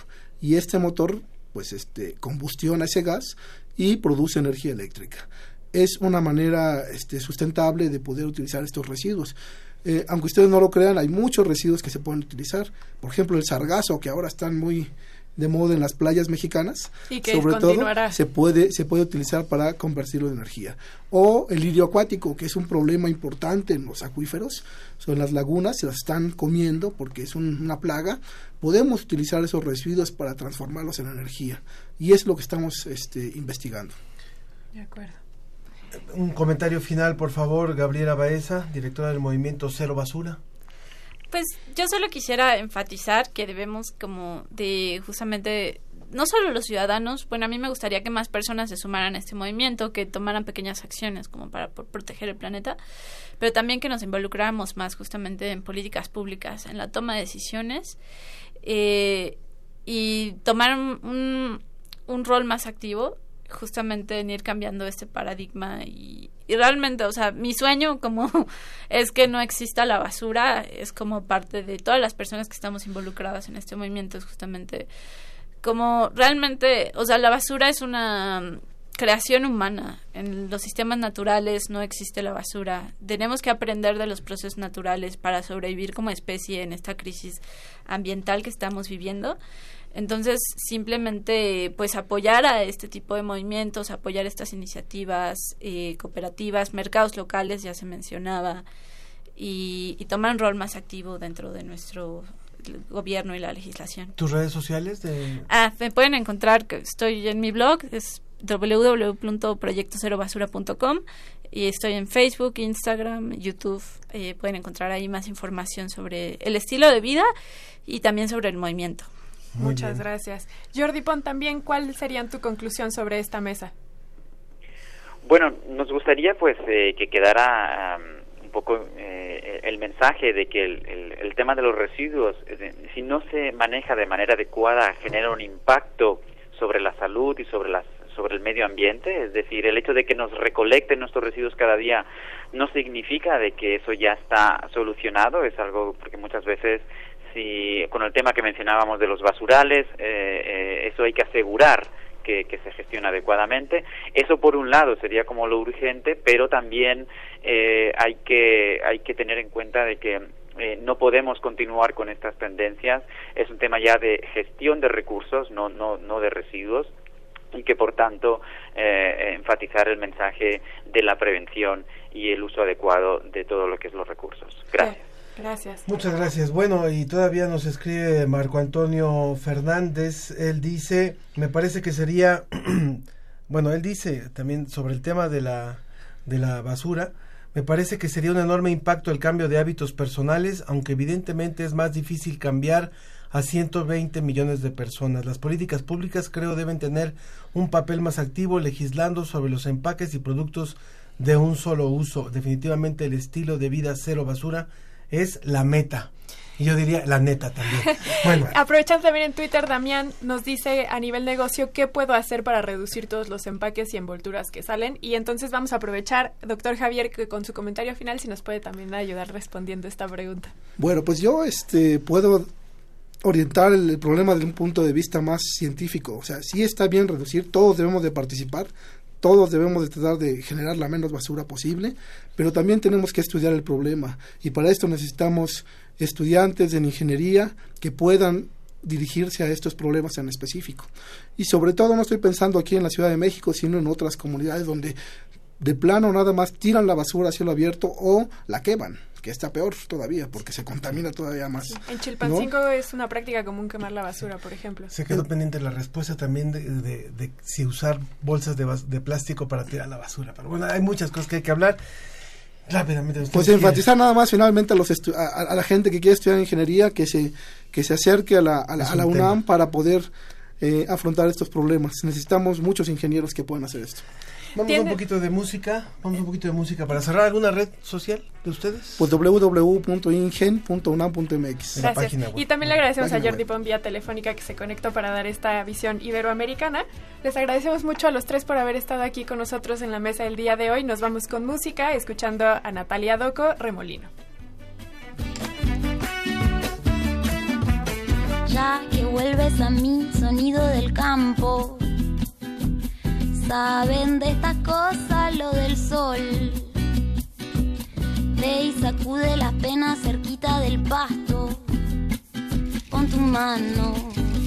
y este motor pues este combustiona ese gas y produce energía eléctrica. Es una manera este, sustentable de poder utilizar estos residuos. Eh, aunque ustedes no lo crean, hay muchos residuos que se pueden utilizar. Por ejemplo, el sargazo, que ahora están muy de moda en las playas mexicanas, y que sobre todo se puede se puede utilizar para convertirlo en energía. O el lirio acuático, que es un problema importante en los acuíferos, son las lagunas, se las están comiendo porque es una plaga. Podemos utilizar esos residuos para transformarlos en energía y es lo que estamos este, investigando. De acuerdo. Un comentario final, por favor, Gabriela Baeza, directora del movimiento Cero Basura. Pues yo solo quisiera enfatizar que debemos como de justamente no solo los ciudadanos, bueno, a mí me gustaría que más personas se sumaran a este movimiento, que tomaran pequeñas acciones como para proteger el planeta, pero también que nos involucráramos más justamente en políticas públicas, en la toma de decisiones eh, y tomar un, un, rol más activo justamente en ir cambiando este paradigma y, y, realmente, o sea, mi sueño como es que no exista la basura, es como parte de todas las personas que estamos involucradas en este movimiento, es justamente como realmente, o sea, la basura es una creación humana. En los sistemas naturales no existe la basura. Tenemos que aprender de los procesos naturales para sobrevivir como especie en esta crisis ambiental que estamos viviendo. Entonces, simplemente, pues apoyar a este tipo de movimientos, apoyar estas iniciativas eh, cooperativas, mercados locales, ya se mencionaba, y, y tomar un rol más activo dentro de nuestro gobierno y la legislación. ¿Tus redes sociales? De... Ah, me pueden encontrar, estoy en mi blog, es www.proyectocerobasura.com y estoy en Facebook, Instagram, YouTube. Eh, pueden encontrar ahí más información sobre el estilo de vida y también sobre el movimiento. Muchas gracias. Jordi Pon, también, ¿cuál sería tu conclusión sobre esta mesa? Bueno, nos gustaría pues eh, que quedara un poco eh, el mensaje de que el, el, tema de los residuos, si no se maneja de manera adecuada, genera un impacto sobre la salud y sobre las sobre el medio ambiente, es decir, el hecho de que nos recolecten nuestros residuos cada día no significa de que eso ya está solucionado, es algo porque muchas veces si con el tema que mencionábamos de los basurales, eh, eh, eso hay que asegurar que, se gestione adecuadamente. Eso por un lado sería como lo urgente, pero también eh, hay que hay que tener en cuenta de que eh, no podemos continuar con estas tendencias. Es un tema ya de gestión de recursos, no no no de residuos y que por tanto eh, enfatizar el mensaje de la prevención y el uso adecuado de todo lo que es los recursos. Gracias. Gracias. Muchas gracias. Bueno, y todavía nos escribe Marco Antonio Fernández. Él dice, me parece que sería, bueno, él dice también sobre el tema de la, de la basura, me parece que sería un enorme impacto el cambio de hábitos personales, aunque evidentemente es más difícil cambiar a 120 millones de personas. Las políticas públicas creo deben tener un papel más activo legislando sobre los empaques y productos de un solo uso. Definitivamente el estilo de vida cero basura es la meta. Y yo diría la neta también. Bueno. Aprovechando también en Twitter, Damián nos dice a nivel negocio qué puedo hacer para reducir todos los empaques y envolturas que salen. Y entonces vamos a aprovechar, doctor Javier, que con su comentario final, si nos puede también ayudar respondiendo esta pregunta. Bueno, pues yo este, puedo orientar el, el problema desde un punto de vista más científico. O sea, sí está bien reducir, todos debemos de participar, todos debemos de tratar de generar la menos basura posible, pero también tenemos que estudiar el problema y para esto necesitamos estudiantes en ingeniería que puedan dirigirse a estos problemas en específico. Y sobre todo no estoy pensando aquí en la Ciudad de México, sino en otras comunidades donde de plano nada más tiran la basura a cielo abierto o la queman que está peor todavía porque se contamina todavía más. En Chilpancingo es una práctica común quemar la basura, por ejemplo. Se quedó pendiente la respuesta también de, de, si usar bolsas de, de, plástico para tirar la basura. Pero bueno, hay muchas cosas que hay que hablar. Rápidamente. Pues enfatizar nada más finalmente a, los a, la gente que quiere estudiar ingeniería que se, que se acerque a la, a la, UNAM para poder eh, afrontar estos problemas. Necesitamos muchos ingenieros que puedan hacer esto. Vamos a un poquito de música, vamos un poquito de música para cerrar alguna red social de ustedes. Pues www.ingen.unam.mx. La página web. Y también le agradecemos a Jordi Pon vía telefónica que se conectó para dar esta visión iberoamericana. Les agradecemos mucho a los tres por haber estado aquí con nosotros en la mesa el día de hoy. Nos vamos con música escuchando a Natalia Doco Remolino. Ya que vuelves a mí, sonido del campo saben de estas cosas lo del sol. Ve y sacude las penas cerquita del pasto. Pon tu mano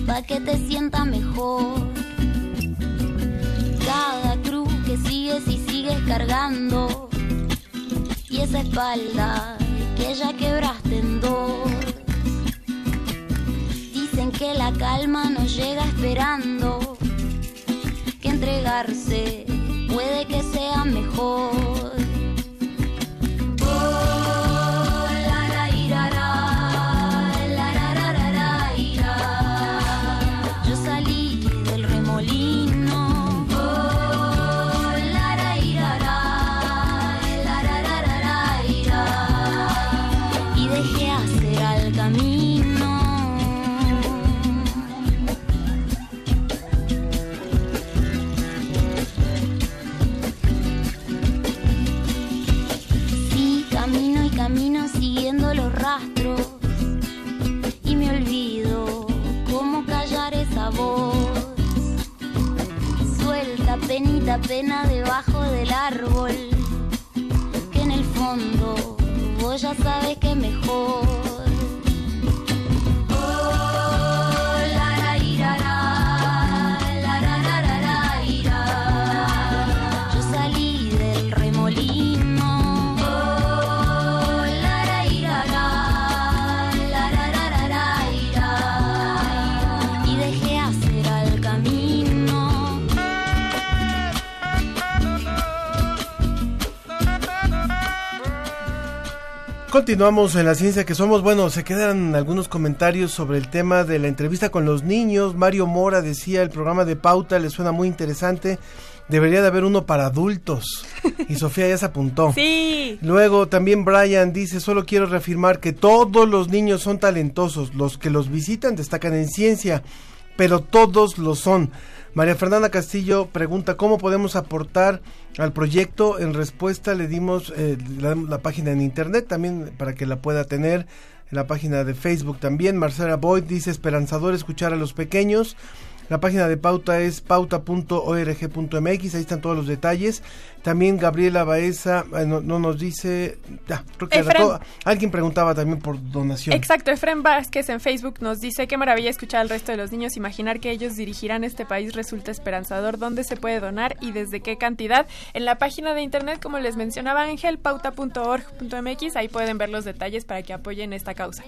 pa' que te sienta mejor. Cada cruz que sigues y sigues cargando. Y esa espalda que ya quebraste en dos. Dicen que la calma nos llega esperando entregarse puede que sea mejor. Y me olvido cómo callar esa voz. Suelta penita pena debajo del árbol. Que en el fondo vos ya sabes que mejor. Continuamos en la ciencia que somos. Bueno, se quedan algunos comentarios sobre el tema de la entrevista con los niños. Mario Mora decía, el programa de pauta le suena muy interesante. Debería de haber uno para adultos. Y Sofía ya se apuntó. Sí. Luego también Brian dice, solo quiero reafirmar que todos los niños son talentosos. Los que los visitan destacan en ciencia, pero todos lo son. María Fernanda Castillo pregunta cómo podemos aportar al proyecto. En respuesta le dimos eh, la, la página en internet también para que la pueda tener. En la página de Facebook también. Marcela Boyd dice esperanzador escuchar a los pequeños. La página de pauta es pauta.org.mx, ahí están todos los detalles. También Gabriela Baeza eh, no, no nos dice, ya, creo que todo. alguien preguntaba también por donación. Exacto, Efren Vázquez en Facebook nos dice qué maravilla escuchar al resto de los niños, imaginar que ellos dirigirán este país resulta esperanzador, dónde se puede donar y desde qué cantidad. En la página de internet, como les mencionaba Ángel, pauta.org.mx, ahí pueden ver los detalles para que apoyen esta causa.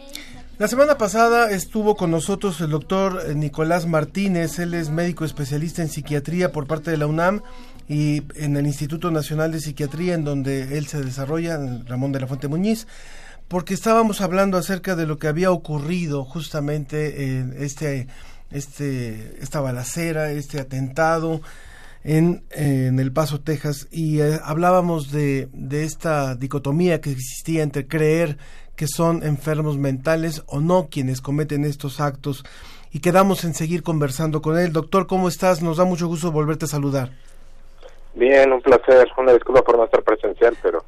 La semana pasada estuvo con nosotros el doctor eh, Nicolás Martínez, él es médico especialista en psiquiatría por parte de la UNAM y en el Instituto Nacional de Psiquiatría en donde él se desarrolla, Ramón de la Fuente Muñiz, porque estábamos hablando acerca de lo que había ocurrido justamente en este, este, esta balacera, este atentado en, en El Paso, Texas, y eh, hablábamos de, de esta dicotomía que existía entre creer que son enfermos mentales o no quienes cometen estos actos y quedamos en seguir conversando con él. Doctor, ¿cómo estás? Nos da mucho gusto volverte a saludar. Bien, un placer. Una disculpa por no estar presencial, pero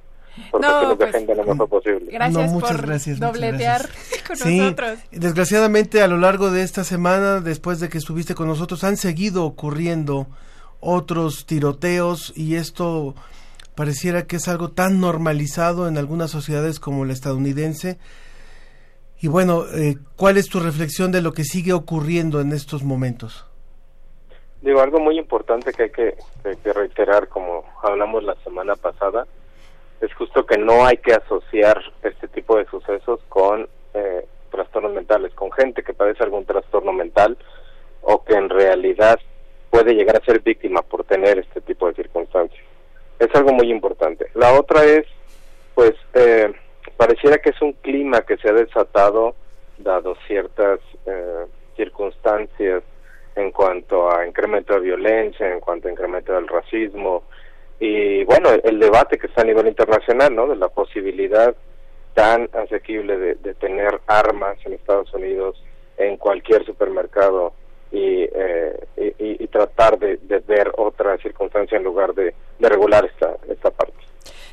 por No, cuestiones de pues, agenda no me fue posible. Gracias No, muchas por gracias, muchas dobletear con Sí, nosotros. desgraciadamente a lo largo de esta semana, después de que estuviste con nosotros, han seguido ocurriendo otros tiroteos y esto pareciera que es algo tan normalizado en algunas sociedades como la estadounidense. Y bueno, eh, ¿cuál es tu reflexión de lo que sigue ocurriendo en estos momentos? Digo, algo muy importante que hay que, que- reiterar, como hablamos la semana pasada, es justo que no hay que asociar este tipo de sucesos con eh, trastornos mentales, con gente que padece algún trastorno mental o que en realidad puede llegar a ser víctima por tener este tipo de circunstancias. Es algo muy importante. La otra es, pues, eh, pareciera que es un clima que se ha desatado dado ciertas eh, circunstancias en cuanto a incremento de violencia, en cuanto a incremento del racismo y bueno, el debate que está a nivel internacional, ¿no? De la posibilidad tan asequible de, de tener armas en Estados Unidos en cualquier supermercado y, eh, y, y- tratar de, de ver otra circunstancia en lugar de, de regular esta, esta parte.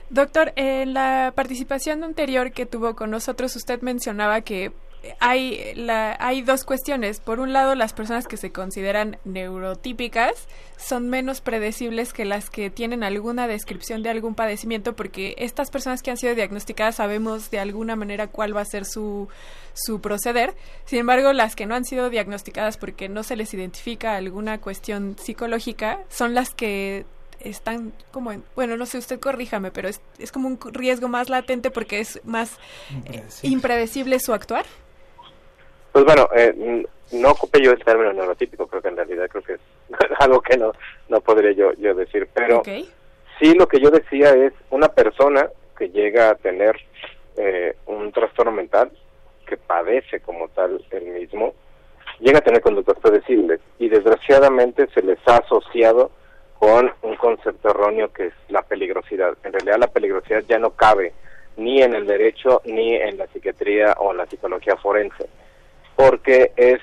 Doctor, en la participación anterior que tuvo con nosotros, usted mencionaba que hay, la, hay dos cuestiones. Por un lado, las personas que se consideran neurotípicas son menos predecibles que las que tienen alguna descripción de algún padecimiento, porque estas personas que han sido diagnosticadas sabemos de alguna manera cuál va a ser su, su proceder. Sin embargo, las que no han sido diagnosticadas porque no se les identifica alguna cuestión psicológica son las que están como en, bueno, no sé, usted corríjame, pero es, es como un riesgo más latente porque es más eh, impredecible su actuar. Pues bueno, eh, no ocupé yo el término neurotípico, creo que en realidad creo que es algo que no, no podría yo, yo decir, pero sí lo que yo decía es una persona que llega a tener eh, un trastorno mental, que padece como tal el mismo, llega a tener conductas predecibles y desgraciadamente se les ha asociado con un concepto erróneo que es la peligrosidad. En realidad la peligrosidad ya no cabe ni en el derecho ni en la psiquiatría o en la psicología forense, porque es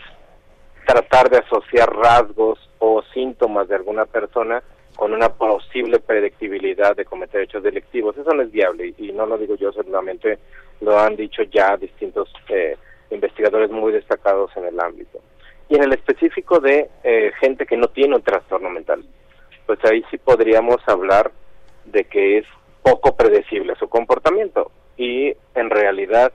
tratar de asociar rasgos o síntomas de alguna persona con una posible predictibilidad de cometer hechos delictivos. Eso no es viable y, no lo digo yo solamente, lo han dicho ya distintos eh, investigadores muy destacados en el ámbito. Y en el específico de eh, gente que no tiene un trastorno mental, pues ahí sí podríamos hablar de que es poco predecible su comportamiento y en realidad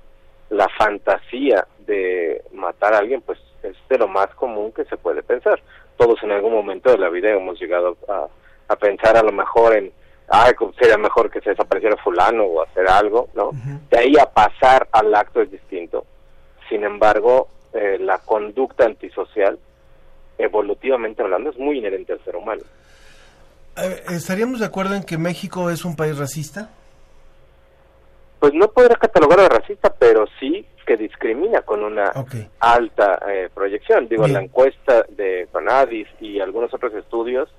la fantasía de matar a alguien pues es de lo más común que se puede pensar. Todos en algún momento de la vida hemos llegado a, a pensar a lo mejor en, ah, sería mejor que se desapareciera fulano o hacer algo, ¿no? De ahí a pasar al acto es distinto. Sin embargo, eh, la conducta antisocial, evolutivamente hablando, es muy inherente al ser humano. Eh, ¿Estaríamos de acuerdo en que México es un país racista? Pues no podría catalogar de racista, pero sí que discrimina con una alta eh, proyección. Digo, la encuesta de Conadis y algunos otros estudios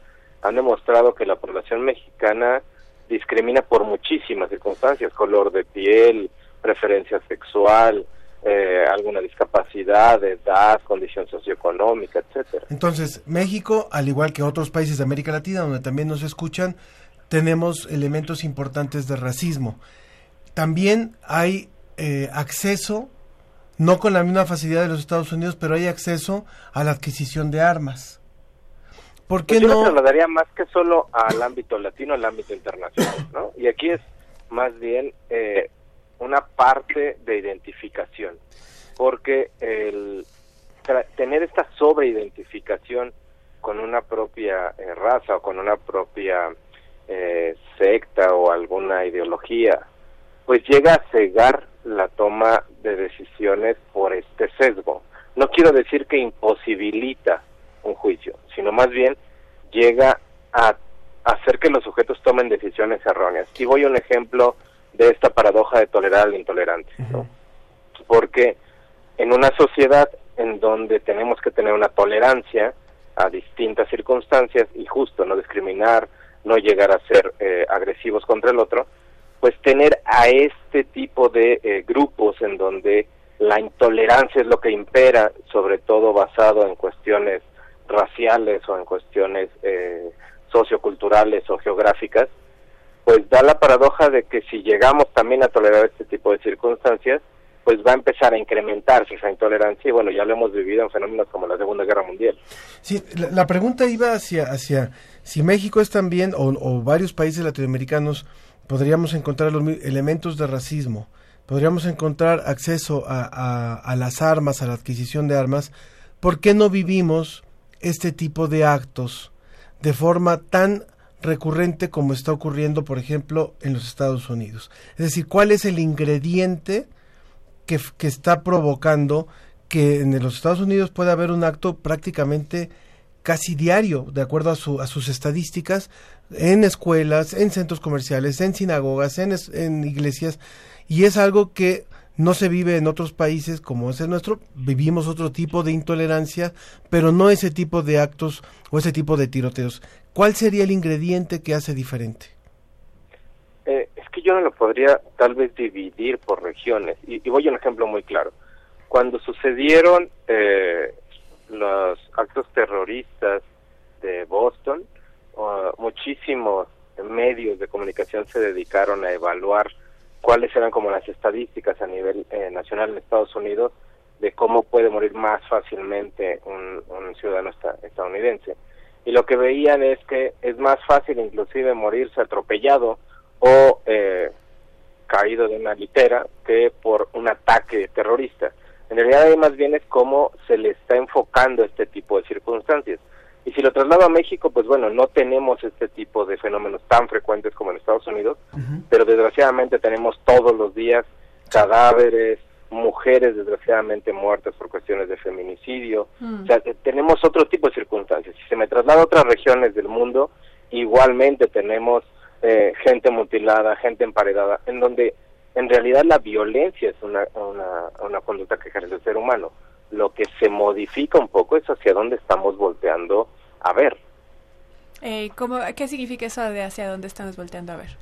han demostrado que la población mexicana discrimina por muchísimas circunstancias, color de piel, preferencia sexual, eh, alguna discapacidad, edad, condición socioeconómica, etcétera. Entonces, México, al igual que otros países de América Latina, donde también nos escuchan, tenemos elementos importantes de racismo. También hay eh, acceso, no con la misma facilidad de los Estados Unidos, pero hay acceso a la adquisición de armas. ¿Por qué pues yo no? lo trasladaría más que solo al ámbito latino, al ámbito internacional, ¿no? Y aquí es más bien eh, una parte de identificación, porque el tener esta sobreidentificación con una propia eh, raza o con una propia eh, secta o alguna ideología, pues llega a cegar la toma de decisiones por este sesgo. No quiero decir que imposibilita un juicio, sino más bien llega a hacer que los sujetos tomen decisiones erróneas. Y voy a un ejemplo de esta paradoja de tolerar al intolerante, Porque en una sociedad en donde tenemos que tener una tolerancia a distintas circunstancias y justo no discriminar, no llegar a ser eh, agresivos contra el otro, pues tener a este tipo de eh, grupos en donde la intolerancia es lo que impera, sobre todo basado en cuestiones raciales o en cuestiones eh, socioculturales o geográficas, pues da la paradoja de que si llegamos también a tolerar este tipo de circunstancias, pues va a empezar a incrementarse esa intolerancia y bueno, ya lo hemos vivido en fenómenos como la Segunda Guerra Mundial. Sí, la, pregunta iba hacia, hacia si México es también, o, varios países latinoamericanos, podríamos encontrar los elementos de racismo, podríamos encontrar acceso a, a las armas, a la adquisición de armas, ¿por qué no vivimos este tipo de actos de forma tan recurrente como está ocurriendo, por ejemplo, en los Estados Unidos. Es decir, ¿cuál es el ingrediente que, que está provocando que en los Estados Unidos pueda haber un acto prácticamente casi diario, de acuerdo a, su, a sus estadísticas, en escuelas, en centros comerciales, en sinagogas, en, en iglesias, y es algo que no se vive en otros países como es el nuestro, vivimos otro tipo de intolerancia, pero no ese tipo de actos o ese tipo de tiroteos. ¿Cuál sería el ingrediente que hace diferente? Eh, es que yo no lo podría tal vez dividir por regiones, y, voy a un ejemplo muy claro. Cuando sucedieron eh, los actos terroristas de Boston, muchísimos medios de comunicación se dedicaron a evaluar cuáles eran como las estadísticas a nivel eh, nacional en Estados Unidos de cómo puede morir más fácilmente un, ciudadano estadounidense. Y lo que veían es que es más fácil inclusive morirse atropellado o eh, caído de una litera que por un ataque terrorista. En realidad más bien es cómo se le está enfocando este tipo de circunstancias. Y si lo traslado a México, pues bueno, no tenemos este tipo de fenómenos tan frecuentes como en Estados Unidos, pero desgraciadamente tenemos todos los días cadáveres, mujeres desgraciadamente muertas por cuestiones de feminicidio. Mm. O sea, te- tenemos otro tipo de circunstancias. Si se me traslada a otras regiones del mundo, igualmente tenemos eh, gente mutilada, gente emparedada, en donde en realidad la violencia es una, una, una conducta que ejerce el ser humano. Lo que se modifica un poco es hacia dónde estamos volteando a ver. Eh, ¿cómo, ¿Qué significa eso de hacia dónde estamos volteando a ver?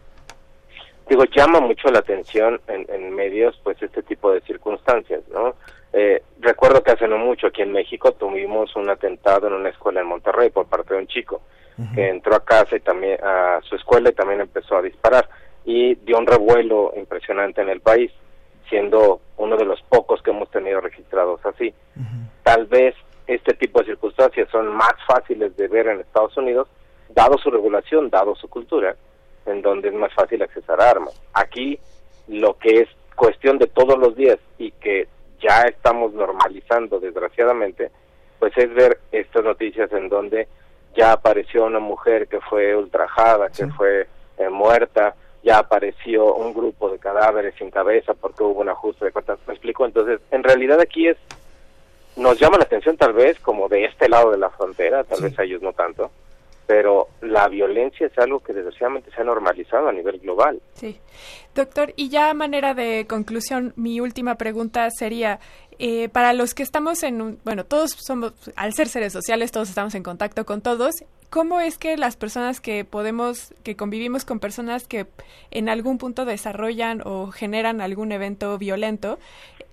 digo, llama mucho la atención en, en medios, pues, este tipo de circunstancias, ¿no? Eh, recuerdo que hace no mucho aquí en México tuvimos un atentado en una escuela en Monterrey por parte de un chico que entró a casa y también a su escuela y también empezó a disparar y dio un revuelo impresionante en el país, siendo uno de los pocos que hemos tenido registrados así. Tal vez este tipo de circunstancias son más fáciles de ver en Estados Unidos, dado su regulación, dado su cultura, en donde es más fácil accesar a armas. Aquí lo que es cuestión de todos los días y que ya estamos normalizando desgraciadamente, pues es ver estas noticias en donde ya apareció una mujer que fue ultrajada, que fue eh, muerta, ya apareció un grupo de cadáveres sin cabeza porque hubo un ajuste de cuentas, ¿me explico? Entonces, en realidad aquí es, nos llama la atención tal vez como de este lado de la frontera, tal vez a ellos no tanto, pero la violencia es algo que desgraciadamente se ha normalizado a nivel global. Sí. Doctor, y ya a manera de conclusión, mi última pregunta sería, eh, para los que estamos en un, bueno, todos somos, al ser seres sociales, todos estamos en contacto con todos, ¿cómo es que las personas que podemos, que convivimos con personas que en algún punto desarrollan o generan algún evento violento,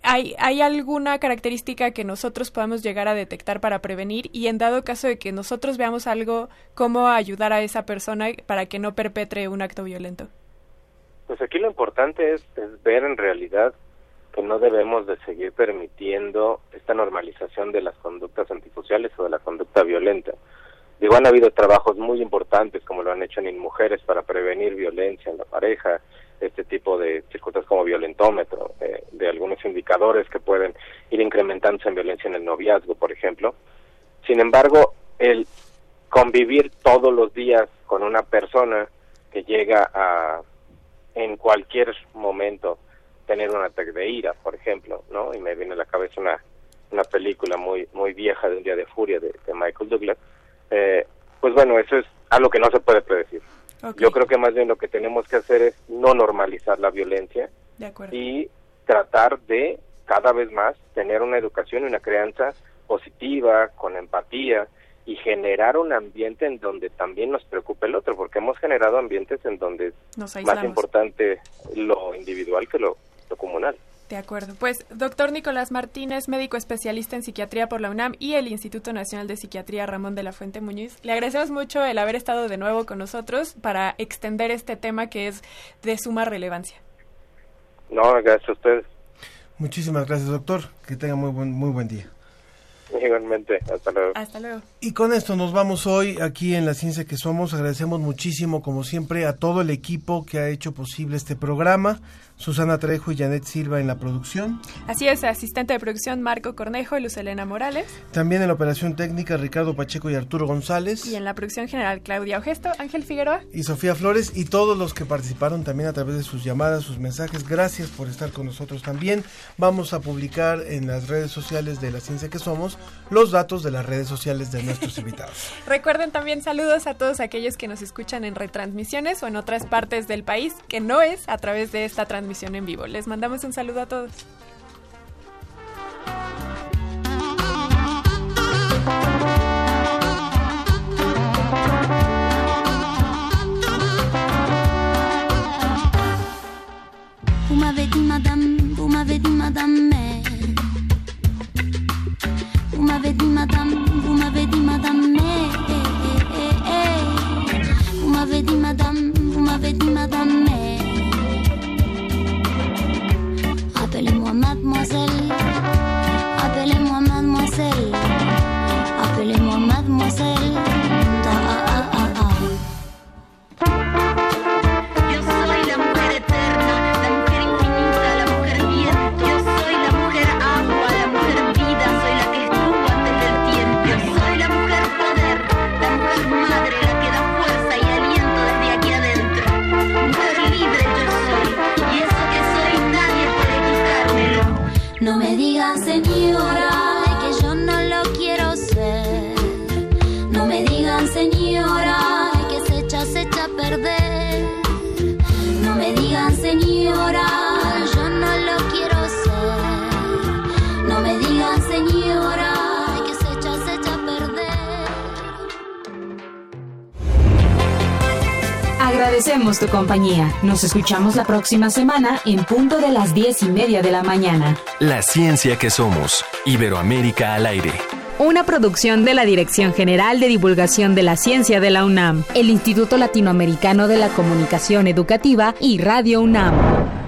¿Hay, ¿Hay alguna característica que nosotros podamos llegar a detectar para prevenir y en dado caso de que nosotros veamos algo, cómo ayudar a esa persona para que no perpetre un acto violento? Pues aquí lo importante es, es ver en realidad que no debemos de seguir permitiendo esta normalización de las conductas antisociales o de la conducta violenta. Digo, han habido trabajos muy importantes, como lo han hecho en Mujeres, para prevenir violencia en la pareja, este tipo de circunstancias como violentómetro, eh, de algunos indicadores que pueden ir incrementándose en violencia en el noviazgo, por ejemplo. Sin embargo, el convivir todos los días con una persona que llega a, en cualquier momento, tener un ataque de ira, por ejemplo, ¿no? Y me viene a la cabeza una, una película muy muy vieja de Un día de furia de, de Michael Douglas. Eh, pues bueno, eso es algo que no se puede predecir. Yo creo que más bien lo que tenemos que hacer es no normalizar la violencia De y tratar de cada vez más tener una educación y una crianza positiva, con empatía y generar un ambiente en donde también nos preocupe el otro, porque hemos generado ambientes en donde es más importante lo individual que lo, comunal. De acuerdo. Pues, doctor Nicolás Martínez, médico especialista en psiquiatría por la UNAM y el Instituto Nacional de Psiquiatría Ramón de la Fuente Muñiz, le agradecemos mucho el haber estado de nuevo con nosotros para extender este tema que es de suma relevancia. No, gracias a ustedes. Muchísimas gracias, doctor. Que tenga muy buen, muy buen día. Igualmente, hasta luego. Hasta luego. Y con esto nos vamos hoy aquí en La Ciencia que Somos. Agradecemos muchísimo, como siempre, a todo el equipo que ha hecho posible este programa. Susana Trejo y Janet Silva en la producción. Así es, asistente de producción Marco Cornejo y Luz Elena Morales. También en la operación técnica Ricardo Pacheco y Arturo González. Y en la producción general Claudia Ogesto, Ángel Figueroa. y Sofía Flores y todos los que participaron también a través de sus llamadas, sus mensajes. Gracias por estar con nosotros también. Vamos a publicar en las redes sociales de La Ciencia que Somos los datos de las redes sociales de nuestros invitados. Recuerden también saludos a todos aquellos que nos escuchan en retransmisiones o en otras partes del país que no es a través de esta transmisión en vivo. Les mandamos un saludo a todos. Vous m'avez dit madame, vous m'avez dit madame, madame, madame, eh, eh, eh, madame, mademoiselle, Agradecemos tu compañía. Nos escuchamos la próxima semana en punto de las diez y media de la mañana. La ciencia que somos. Iberoamérica al aire. Una producción de la Dirección General de Divulgación de la Ciencia de la UNAM, el Instituto Latinoamericano de la Comunicación Educativa y Radio UNAM.